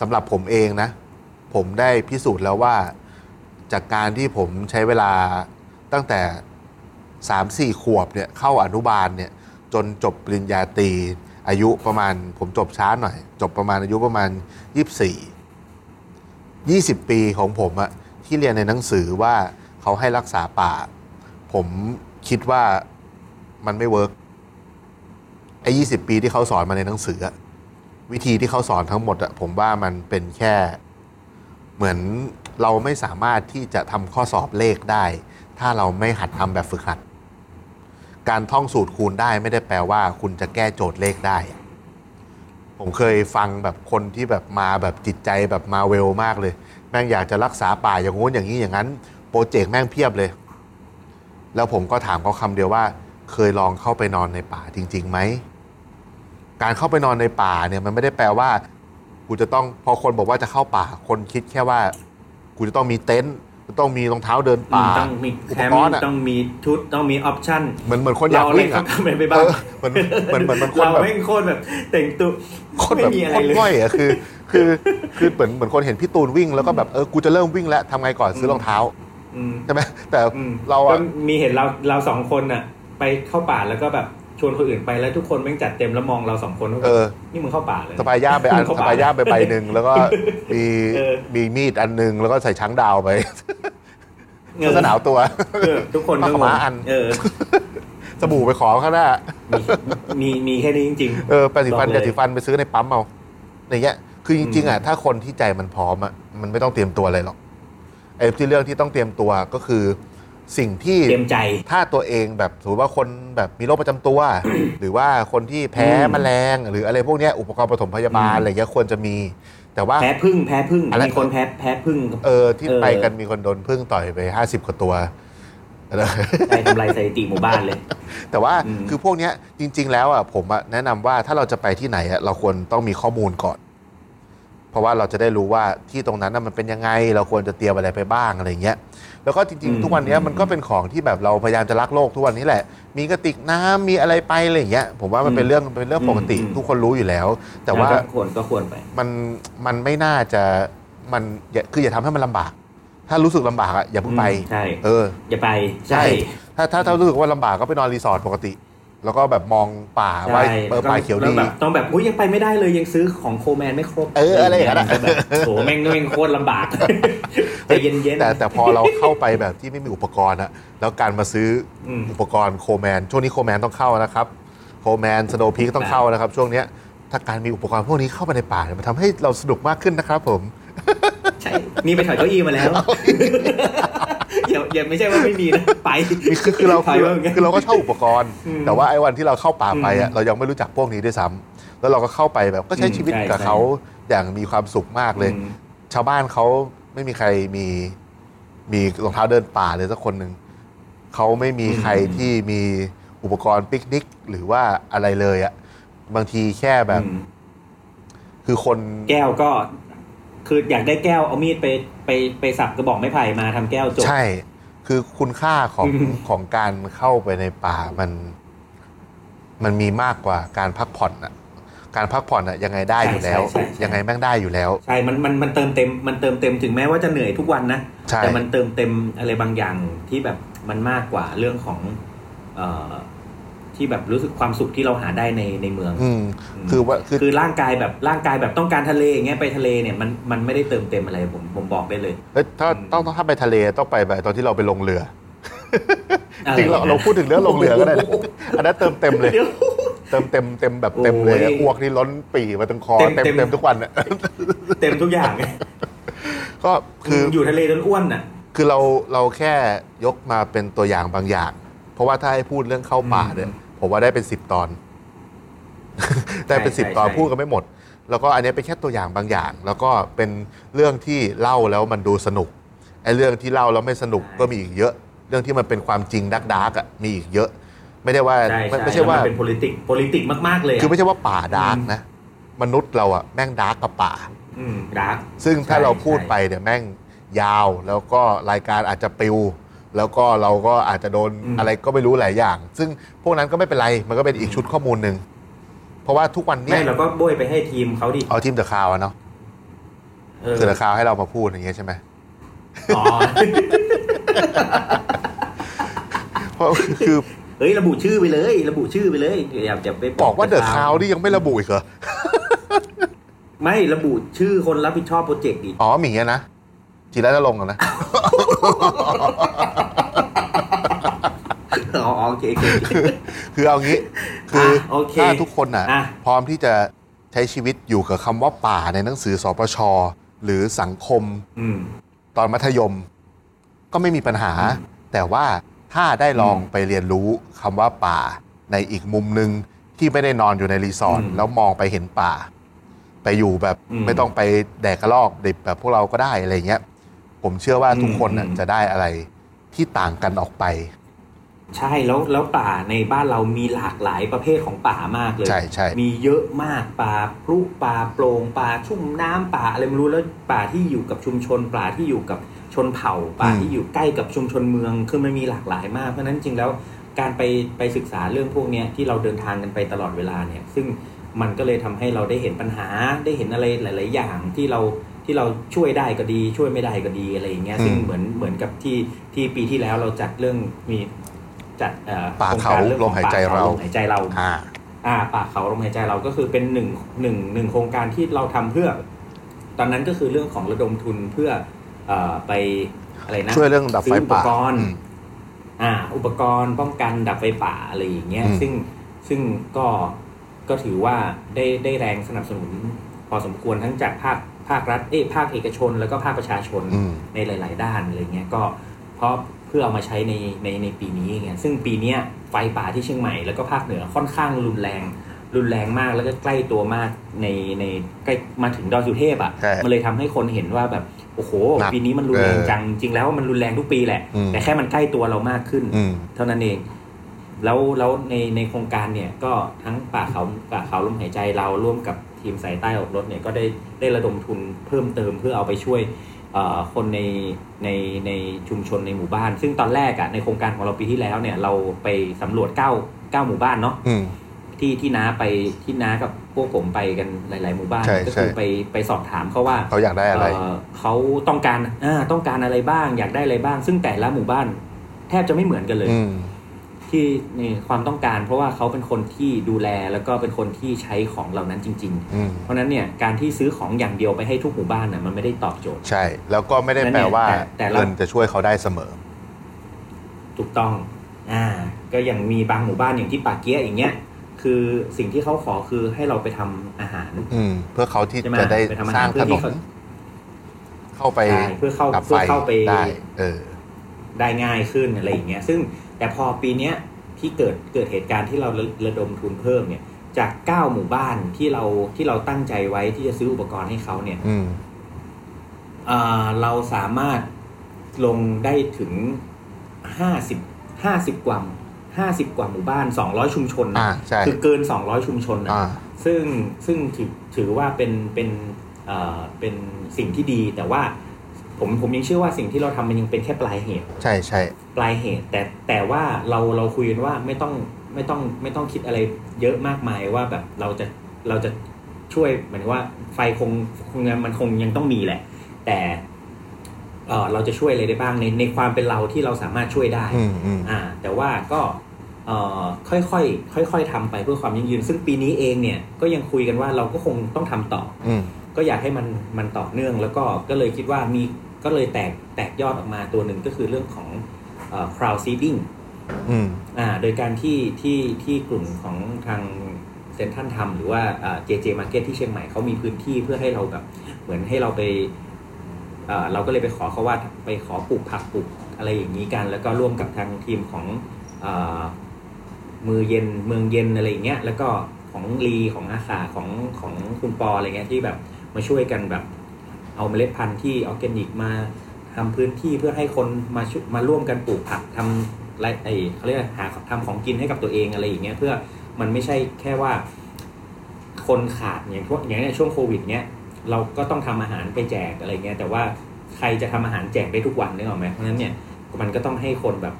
สำหรับผมเองนะ ผมได้พิสูจน์แล้วว่า จากการที่ผมใช้เวลาตั้งแต่สามสี่ขวบเนี่ยเข้าอนุบาลเนี่ยจนจบปริญญาตรีอายุประมาณผมจบช้าหน่อย จบประมาณอายุประมาณยี่สิบปีของผมอะที่เรียนในหนังสือว่าเขาให้รักษาป่า ผมคิดว่ามันไม่ work ไอ้ยี่สิบปีที่เขาสอนมาในหนังสืออะวิธีที่เขาสอนทั้งหมดอะผมว่ามันเป็นแค่ เหมือนเราไม่สามารถที่จะทำข้อสอบเลขได้ ถ้าเราไม่หัดทำแบบฝึกหัด การท่องสูตรคูณได้ไม่ได้แปลว่า คุณจะแก้โจทย์เลขได้ผมเคยฟังแบบคนที่แบบมาแบบจิตใจแบบมาเวลมากเลย แม่งอยากจะรักษาป่าอย่างงู้นอย่างนี้อย่างนั้น โปรเจกต์แม่งเพียบเลย แล้วผมก็ถามเขาคำเดียวว่า เคยลองเข้าไปนอนในป่าจริงๆไหม การเข้าไปนอนในป่าเนี่ยมันไม่ได้แปลว่ากูจะต้องพอคนบอกว่าจะเข้าป่า คนคิดแค่ว่ากูจะต้องมีเต็นท์จะต้องมีรองเท้าเดินอืป่ามต้องมีอุแคปมกรป์ณ์อะต้องมีชุดต้องมีออปชั่นเหมือนเหมือนคนอยากเราเล่วิ่นงอะทำไปเอบ้างอเหมือนเหมือนเหมือนเหมือนคนเราแบบไม่งโคตรแบบแต่งตัวคนไม่แบบมีอะไรคนเลยง่อยอะคือ คือคือเหมือนเหมือนคนเห็นพี่ตูนวิ่งแล้วก็แบบเออกูจะเริ่มวิ่งแล้วทำไงก่อนซื้อรองเท้าอืมใช่ไหมแต่อืมเราก็อะมีเห็นเราเราสองคนน่ะไปเข้าป่าแล้วก็แบบ ชวนคนอื่นไปแล้วทุกคนแม่งจัดเต็มแล้วมองเราสองคนว่าเออ นี่มึงเข้าป่าเลยสปายย่าไปอันเข้าสป่าปายย่าไปใบหนึ่งแล้วก็มีเออมีมีดอันหนึงแล้วก็ใส่ช้างดาวไปเออเสื้อหนาวตัวเออทุกคนก็ผ้างขาวม้างอันเออสบู่ไปขอข้างหน้า มีมีแค่นี้จริงเออแปรงสีฟันบอกเลยยาสีฟันไปซื้อในปั๊มเอาอย่างเงี้ยคือจริงๆอะถ้าคนที่ใจมันพร้อมอะมันไม่ต้องเตรียมตัวอะไรหรอกไอ้ที่เรื่องที่ต้องเตรียมตัวก็คือ สิ่งที่ๆเตรียมใจ ถ้าตัวเองแบบถือว่าคนแบบมีโรคประจำตัว หรือว่าคนที่แพ้อืมแมลง หรืออะไรพวกเนี้ยอุปกรณ์ปฐมพยาบาลอืม อะไรเงี้ยควรจะมี แต่ว่า แพ้พึ่งแพ้พึ่งอะไร มีคนแพ้แพ้พึ่งเออที่เออไปกันมีคนโดนพึ่งต่อยไปห้าสิบกว่าตัวเออ ใช่ทำลายสถิติหมู่บ้านเลย แต่ว่าอืม คือพวกเนี้ยจริง ๆ แล้วอะผมอะแนะนำว่าถ้าเราจะไปที่ไหนอะเราควรต้องมีข้อมูลก่อน เพราะว่าเราจะได้รู้ว่าที่ตรงนั้นน่ะมันเป็นยังไง เราควรจะเตรียมอะไรไปบ้างอะไรเงี้ย แล้วก็จริง ๆ ทุกวันเนี้ยมันก็เป็นของที่แบบเราพยายามจะรักโลกทุกวันนี้แหละ มีกระติกน้ำมีอะไรไปอะไรอย่างเงี้ยผมว่ามันเป็นเรื่องเป็นเรื่องปกติอืมทุกคนรู้อยู่แล้ว แต่ว่าก็ควรก็ควรไปมันมันไม่น่าจะมันอย่าคืออย่าทำให้มันลำบาก ถ้ารู้สึกลำบากอะอย่าเพิ่งไป ใช่เออ อย่าไปใช่ถ้าถ้าถ้ารู้สึกว่าลำบากก็ไปนอนรีสอร์ทปกติ แล้วก็แบบมองป่าไว้ใช่เออป่าเขียวดีแล้วแบบต้องแบบอุ้ยยังไปไม่ได้เลยยังซื้อของ Coleman ไม่ครบ เอออะไรอย่างนั้นอะจะแบบโหแม่งแม่งโคตรลำบากใจเย็นๆแต่แต่พอเราเข้าไปแบบที่ไม่มีอุปกรณ์อะแล้วการมาซื้ออืมอุปกรณ์ Coleman ช่วงนี้ Coleman ต้องเข้านะครับ Coleman Snow Peak ต้องเข้านะครับ ช่วงเนี้ยถ้าการมีอุปกรณ์พวกนี้เข้าไปในป่าเนี่ยมันทำให้เราสนุกมากขึ้นนะครับผม ใช่ นี่ไปถอยเก้าอี้มาแล้ว อย่าอย่าไม่ใช่ว่าไม่มีนะไปคือคือเราถอยคือมาเหมือนกันคือเราก็เช่าอุปกรณ์อืมแต่ว่าไอ้วันที่เราเข้าป่าไปอะอืมเรายังไม่รู้จักพวกนี้ด้วยซ้ำแล้วเราก็เข้าไปแบบก็ใช้อืมชีวิตใช่กับใช่เขาอย่างมีความสุขมากเลยอืมชาวบ้านเขาไม่มีใครมีมีรองเท้าเดินป่าเลยสักคนหนึ่งเขาไม่มีใครที่มีอุปกรณ์ปิกนิกหรือว่าอะไรเลยอะบางทีแค่แบบอืมคือคนแก้วก็ คืออยากได้แก้วเอามีดไปไปไปสับกระบอกไม้ไผ่มาทำแก้วจบใช่ คือคุณค่าของอืมของการเข้าไปในป่ามัน มันมีมากกว่าการพักผ่อนอะการพักผ่อนอะยังไงได้อยู่แล้วใช่ใช่ใช่ยังไงแม่งได้อยู่แล้ว ใช่มันมันมันเติมเต็มมันเติมเต็มถึงแม้ว่าจะเหนื่อยทุกวันนะใช่แต่มันเติมเต็มอะไรบางอย่างที่แบบมันมากกว่าเรื่องของ เอ่อ ที่แบบรู้สึกความสุขที่เราหาได้ในในเมืองอืมคือว่าคือคือร่างกายแบบร่างกายแบบต้องการทะเลอย่างเงี้ยไปทะเลเนี่ยมันมันไม่ได้เติมเต็มอะไรผมผมบอกได้เลยเอ้ยถ้าอืมต้องต้องถ้าไปทะเลต้องไปแบบตอนที่เราไปลงเรืออะจริงเราอย่เรานั้นพูดถึงเรื่องลงเรือก็ได้นะอันนั้นเติมเต็มเลยเดี๋ยวเติมเต็มเต็มแบบเต็มเลยโอ้ยอ้วกนี่ล้นปีมาถึงคอเต็มเต็มเต็มเต็มทุกวันอะเต็มทุกอย่างก็คืออยู่ทะเลจนอ้วนอะ คือเราเราแค่ยกมาเป็นตัวอย่างบางอย่าง เพราะว่าถ้าให้พูดเรื่องเข้าป่าเนี่ยอืม ผมว่าได้เป็นสิบตอน ได้เป็นใช่สิบตอนใช่พูดกันไม่หมด แล้วก็อันนี้เป็นแค่ตัวอย่างบางอย่าง แล้วก็เป็นเรื่องที่เล่าแล้วมันดูสนุกไอ้เรื่องที่เล่าแล้วไม่สนุกก็มีอีกเยอะ เรื่องที่มันเป็นความจริงดักดักๆอะมีอีกเยอะ ไม่ได้ว่าใช่ไม่ใช่ไม่ใช่ว่าแล้วนเป็น politics politics มากๆเลยะคือไม่ใช่ว่าป่าดาร์กอืมนะมนุษย์เราอะแม่ง dark กับป่าอืม dark ซึ่งถ้าใช่เราพูดใช่ไปเนี่ยแม่งยาวแล้วก็รายการอาจจะปลิว แล้วก็เราก็อาจจะโดนอะไรก็ไม่รู้หลายอย่าง ซึ่งพวกนั้นก็ไม่เป็นไรมันก็เป็นอีกชุดข้อมูลหนึ่งเพราะว่าทุกวันเนี้ยไม่เราก็โบยไปให้ทีมเขาดิเอาทีม The Cloud อะเนาะเออคือ The Cloud ให้เรามาพูดอย่างเงี้ยใช่ไหมอ๋อเพราะคือเฮ้ยระบุชื่อไปเลย ระบุชื่อไปเลยอย่าอย่าไปบอกว่า The Cloud นี่ยังไม่ระบุอีกเหรอไม่ระบุชื่อคนรับผิดชอบโปรเจกต์ดิอ๋อหมีอะนะ จิรัตน์ลงค์อะนะ อ๋อโอเคโอเคโอเค คือเอางี้ คือโอเคถ้าทุกคนอะ อะ พร้อมที่จะใช้ชีวิตอยู่กับคำว่าป่าในหนังสือสปชหรือสังคม อืม ตอนมัธยมก็ไม่มีปัญหา แต่ว่าถ้าได้ลองอืมไปเรียนรู้คำว่าป่าในอีกมุมหนึ่งที่ไม่ได้นอนอยู่ในรีสอร์ทอืมแล้วมองไปเห็นป่า ไปอยู่แบบอืม ไม่ต้องไปแดกกระลอกดิบแบบพวกเราก็ได้อะไรเงี้ย ผมเชื่อว่าทุกคนน่ะอืมจะได้อะไรที่ต่างกันออกไป ใช่แล้วแล้วป่าในบ้านเรามีหลากหลายประเภทของป่ามากเลยใช่ใช่มีเยอะมากป่าพลุป่าโปร่งป่าชุ่มน้ำป่าอะไรไม่รู้แล้วป่าที่อยู่กับชุมชนป่าที่อยู่กับชนเผ่าป่าที่อยู่ใกล้กับชุมชนเมืองคือมันมีหลากหลายมากเพราะฉะนั้นจริงแล้วการไปไปศึกษาเรื่องพวกเนี้ยที่เราเดินทางกันไปตลอดเวลาเนี่ย ซึ่งมันก็เลยทำให้เราได้เห็นปัญหาได้เห็นอะไรหลาย ๆ อย่างที่เรา ที่เราช่วยได้ก็ดี ช่วยไม่ได้ก็ดีอะไรอย่างเงี้ยซึ่งอืมเหมือนเหมือนกับที่ที่ปีที่แล้วเราจัดเรื่องมีจัดเอ่อป่าโครงเขาการรื่องลขมองหายใจป่เราลมหายใจเราอ่าอ่าป่าเขาลมหายใจเราก็คือเป็นหนึ่งหนึ่งหนึ่งโครงการที่เราทำเพื่อ ตอนนั้นก็คือเรื่องของระดมทุนเพื่อเอ่อไปอะไรนะช่วยเรื่องดับไฟซื้อุปป่ากรณ์อืมอ่า อุปกรณ์ป้องกันดับไฟป่าอะไรอย่างเงี้ยอืมซึ่งซึ่งก็ก็ถือว่าได้ได้แรงสนับสนุน พอสมควรทั้งจากภาค ภาครัฐเอ้ยภาคเอกชน แล้วก็ภาคประชาชนอืมในหลาย ๆ ด้านอะไรเงี้ยก็เพราะเพื่อเอามาใช้ในในในปีนี้ไงซึ่งปีเนี้ยไฟป่าที่เชียงใหม่แล้วก็ภาคเหนือค่อนข้างรุนแรง รุนแรงมากแล้วก็ใกล้ตัวมากในในใกล้มาถึงดอยสุเทพใช่อะ่ะมันเลยทำให้คนเห็นว่าแบบโอ้โหหนักปีนี้มันรุนแรงเออจังจริงแล้วมันรุนแรงทุกปีแหละอืมแต่แค่มันใกล้ตัวเรามากขึ้นอืมเท่านั้นเอง แล้วแล้วในในโครงการเนี่ยก็ทั้งป่าเขาป่าเขาลมหายใจเราร่วมกับ ทีมสายใต้ออกรถเนี่ยก็ได้ได้ระดมทุนเพิ่มเติมเพื่อเอาไปช่วยเอ่อคนในในในชุมชนในหมู่บ้าน ซึ่งตอนแรกอะในโครงการของเราปีที่แล้วเนี่ยเราไปสำรวจ9 9หมู่บ้านเนาะอืมที่ที่น้าไปที่น้ากับพวกผมไปกันหลาย ๆ หมู่บ้านใช่ก็คือใช่ไปไปสอบถามเขาว่าเขาอยากได้อะไรเอ่อเขาต้องการอ่าต้องการอะไรบ้าง อยากได้อะไรบ้าง ซึ่งแต่ละหมู่บ้าน แทบจะไม่เหมือนกันเลยอืม ที่นี่ความต้องการ เพราะว่าเขาเป็นคนที่ดูแลแล้วก็เป็นคนที่ใช้ของเหล่านั้นจริง อืม ๆ เพราะฉะนั้นเนี่ยการที่ซื้อของอย่างเดียวไปให้ทุกหมู่บ้านน่ะมันไม่ได้ตอบโจทย์ ใช่ แล้วก็ไม่ได้แปลว่าแต่แต่ละเงินจะช่วยเขาได้เสมอ ถูกต้องอ่าก็อย่างมีบางหมู่บ้านอย่างที่ปากเกี้ยอย่างเงี้ยคือสิ่งที่เขาขอคือให้เราไปทำอาหาร อืม เพื่อเขาที่ใช่ไหมจะได้ไปทำอาสหารร้างเพื่ถอนที่นนเขาเข้าไปใช่เพื่อเข้าดับเพื่ไฟอเข้าไป ได้ เออ ได้ง่ายขึ้นอะไรอย่างเงี้ยซึ่ง แต่พอปีเนี้ยที่เกิดเกิดเหตุการณ์ที่เราระระดมทุนเพิ่มเนี่ย จากเก้าหมู่บ้านที่เราที่เราตั้งใจไว้ที่จะซื้ออุปกรณ์ให้เขาเนี่ยอืมอ่าเราสามารถลงได้ถึงห้าสิบห้าสิบกว่าห้าสิบกว่าหมู่บ้านสองร้อยชุมชนนะอ่าใช่คือเกินสองร้อยชุมชนนะอ่าซึ่งซึ่งถือถือว่าเป็นเป็นเอ่อเป็นสิ่งที่ดีแต่ว่าผมผมยังเชื่อว่าสิ่งที่เราทำมันยังเป็นแค่ปลายเหตุ ใช่ใช่ ปลายเหตุ แต่แต่ว่าเราเราคุยกันว่าไม่ต้องไม่ต้องไม่ต้องคิดอะไรเยอะมากมายว่าแบบเราจะเราจะช่วยหมายถึงว่าไฟคงคงยังมันคงยังต้องมีแหละ แต่เออเราจะช่วยอะไรได้บ้างในในความเป็นเราที่เราสามารถช่วยได้อืมอืมอ่า แต่ว่าก็เอ่อค่อยๆค่อยๆทำไปเพื่อความยั่งยืน ซึ่งปีนี้เองเนี่ยก็ยังคุยกันว่าเราก็คงต้องทำต่ออืมก็อยากให้มันมันต่อเนื่องแล้วก็ก็เลยคิดว่ามีก็เลยแตกแตกยอดออกมาตัวหนึ่งก็คือเรื่องของเอ่อ crowd seeding อืมอ่าโดยการที่ที่ที่กลุ่มของทางเซ็นทรัลทำหรือว่า JJ Market ที่เชียงใหม่เขามีพื้นที่เพื่อให้เราแบบเหมือนให้เราไปเอ่อเราก็เลยไปขอเขาว่าไปขอปลูกผักปลูกอะไรอย่างนี้กัน แล้วก็ร่วมกับทางทีมของเอ่อมือเย็นเมืองเย็นอะไรอย่างเงี้ยแล้วก็ของลีของอาสาของของคุณปออะไรเงี้ยที่แบบมาช่วยกันแบบเอาเมล็ดพันธุ์ที่ออร์แกนิกมา ทำพื้นที่เพื่อให้คนมาชุมาร่วมกันปลูกผักทำไรไอเขาเรียกหาทำของกินให้กับตัวเองอะไรอย่างเงี้ยเพื่อมันไม่ใช่แค่ว่า คนขาดอย่างพวกอย่างเนี้ยช่วงโควิดเนี้ยเราก็ต้องทำอาหารไปแจกอะไรเงี้ยแต่ว่าใครจะทำอาหารแจกได้ทุกวันนึกออกไหมเพราะฉะนั้นเนี่ยมันก็ต้องให้คนแบบ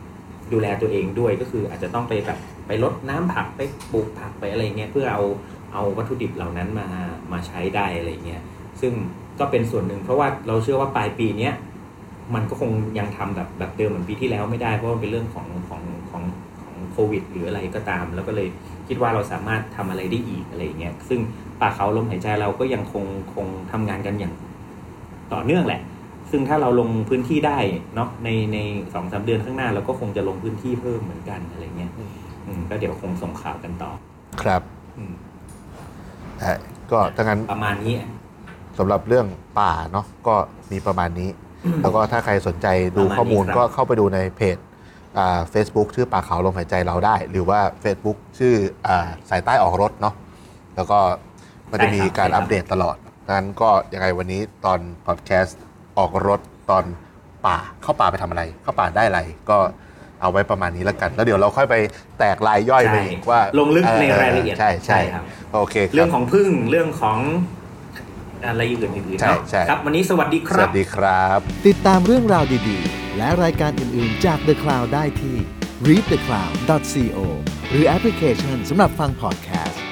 ดูแลตัวเองด้วยก็คืออาจจะต้องไปแบบไปลดน้ำผักไปปลูกผักไปอะไรเงี้ยเพื่อเอาเอาวัตถุดิบเหล่านั้นมามาใช้ได้อะไรเงี้ยซึ่งก็เป็นส่วนหนึ่งเพราะว่าเราเชื่อว่าปลายปีเนี้ย มันก็คงยังทำแบบแบบเดิมเหมือนปีที่แล้วไม่ได้เพราะว่ามันเป็นเรื่องของของของของโควิด หรืออะไรก็ตาม แล้วก็เลยคิดว่าเราสามารถทำอะไรได้อีกอะไรเงี้ยซึ่งป่าเขาลมหายใจเราก็ยังคงคงทำงานกันอย่างต่อเนื่องแหละ ซึ่งถ้าเราลงพื้นที่ได้เนาะในในสองสามเดือนข้างหน้าเราก็คงจะลงพื้นที่เพิ่มเหมือนกันอะไรเงี้ยอืมก็เดี๋ยวคงส่งข่าวกันต่อ ครับอืมอะก็ถ้างั้นประมาณนี้สำหรับเรื่องป่าเนาะก็มีประมาณนี้ แล้วก็ถ้าใครสนใจดูประมาณนี้ข้อมูลครับก็เข้าไปดูในเพจอ่า Facebook ชื่อป่าเขาลมหายใจเราได้ หรือว่า Facebook ชื่ออาสายใต้ออกรถเนาะแล้วก็มันจะมีการอัปเดตตลอดดังนั้นก็ยังไงวันนี้ตอนพอดแคสต์ออกรถตอนป่าเข้าป่าไปทำอะไร เข้าป่าได้อะไรก็เอาไว้ประมาณนี้แล้วกัน แล้วเดี๋ยวเราค่อยไปแตกลายย่อยไปใช่อีกว่า ลงลึกในออรายละเอียดใช่ใช่ครับโอเคคเรื่รัอบงของพึ่งเรื่องของ อะไรอื่นๆใช่เนาะใช่ครับ วันนี้สวัสดีคสรัวับสดีครับ ติดตามเรื่องราวดีๆ และรายการอื่นๆจาก The Cloud ได้ที่ readthecloud.co หรือแอปพลิเคชันสำหรับฟังพอดแคสต์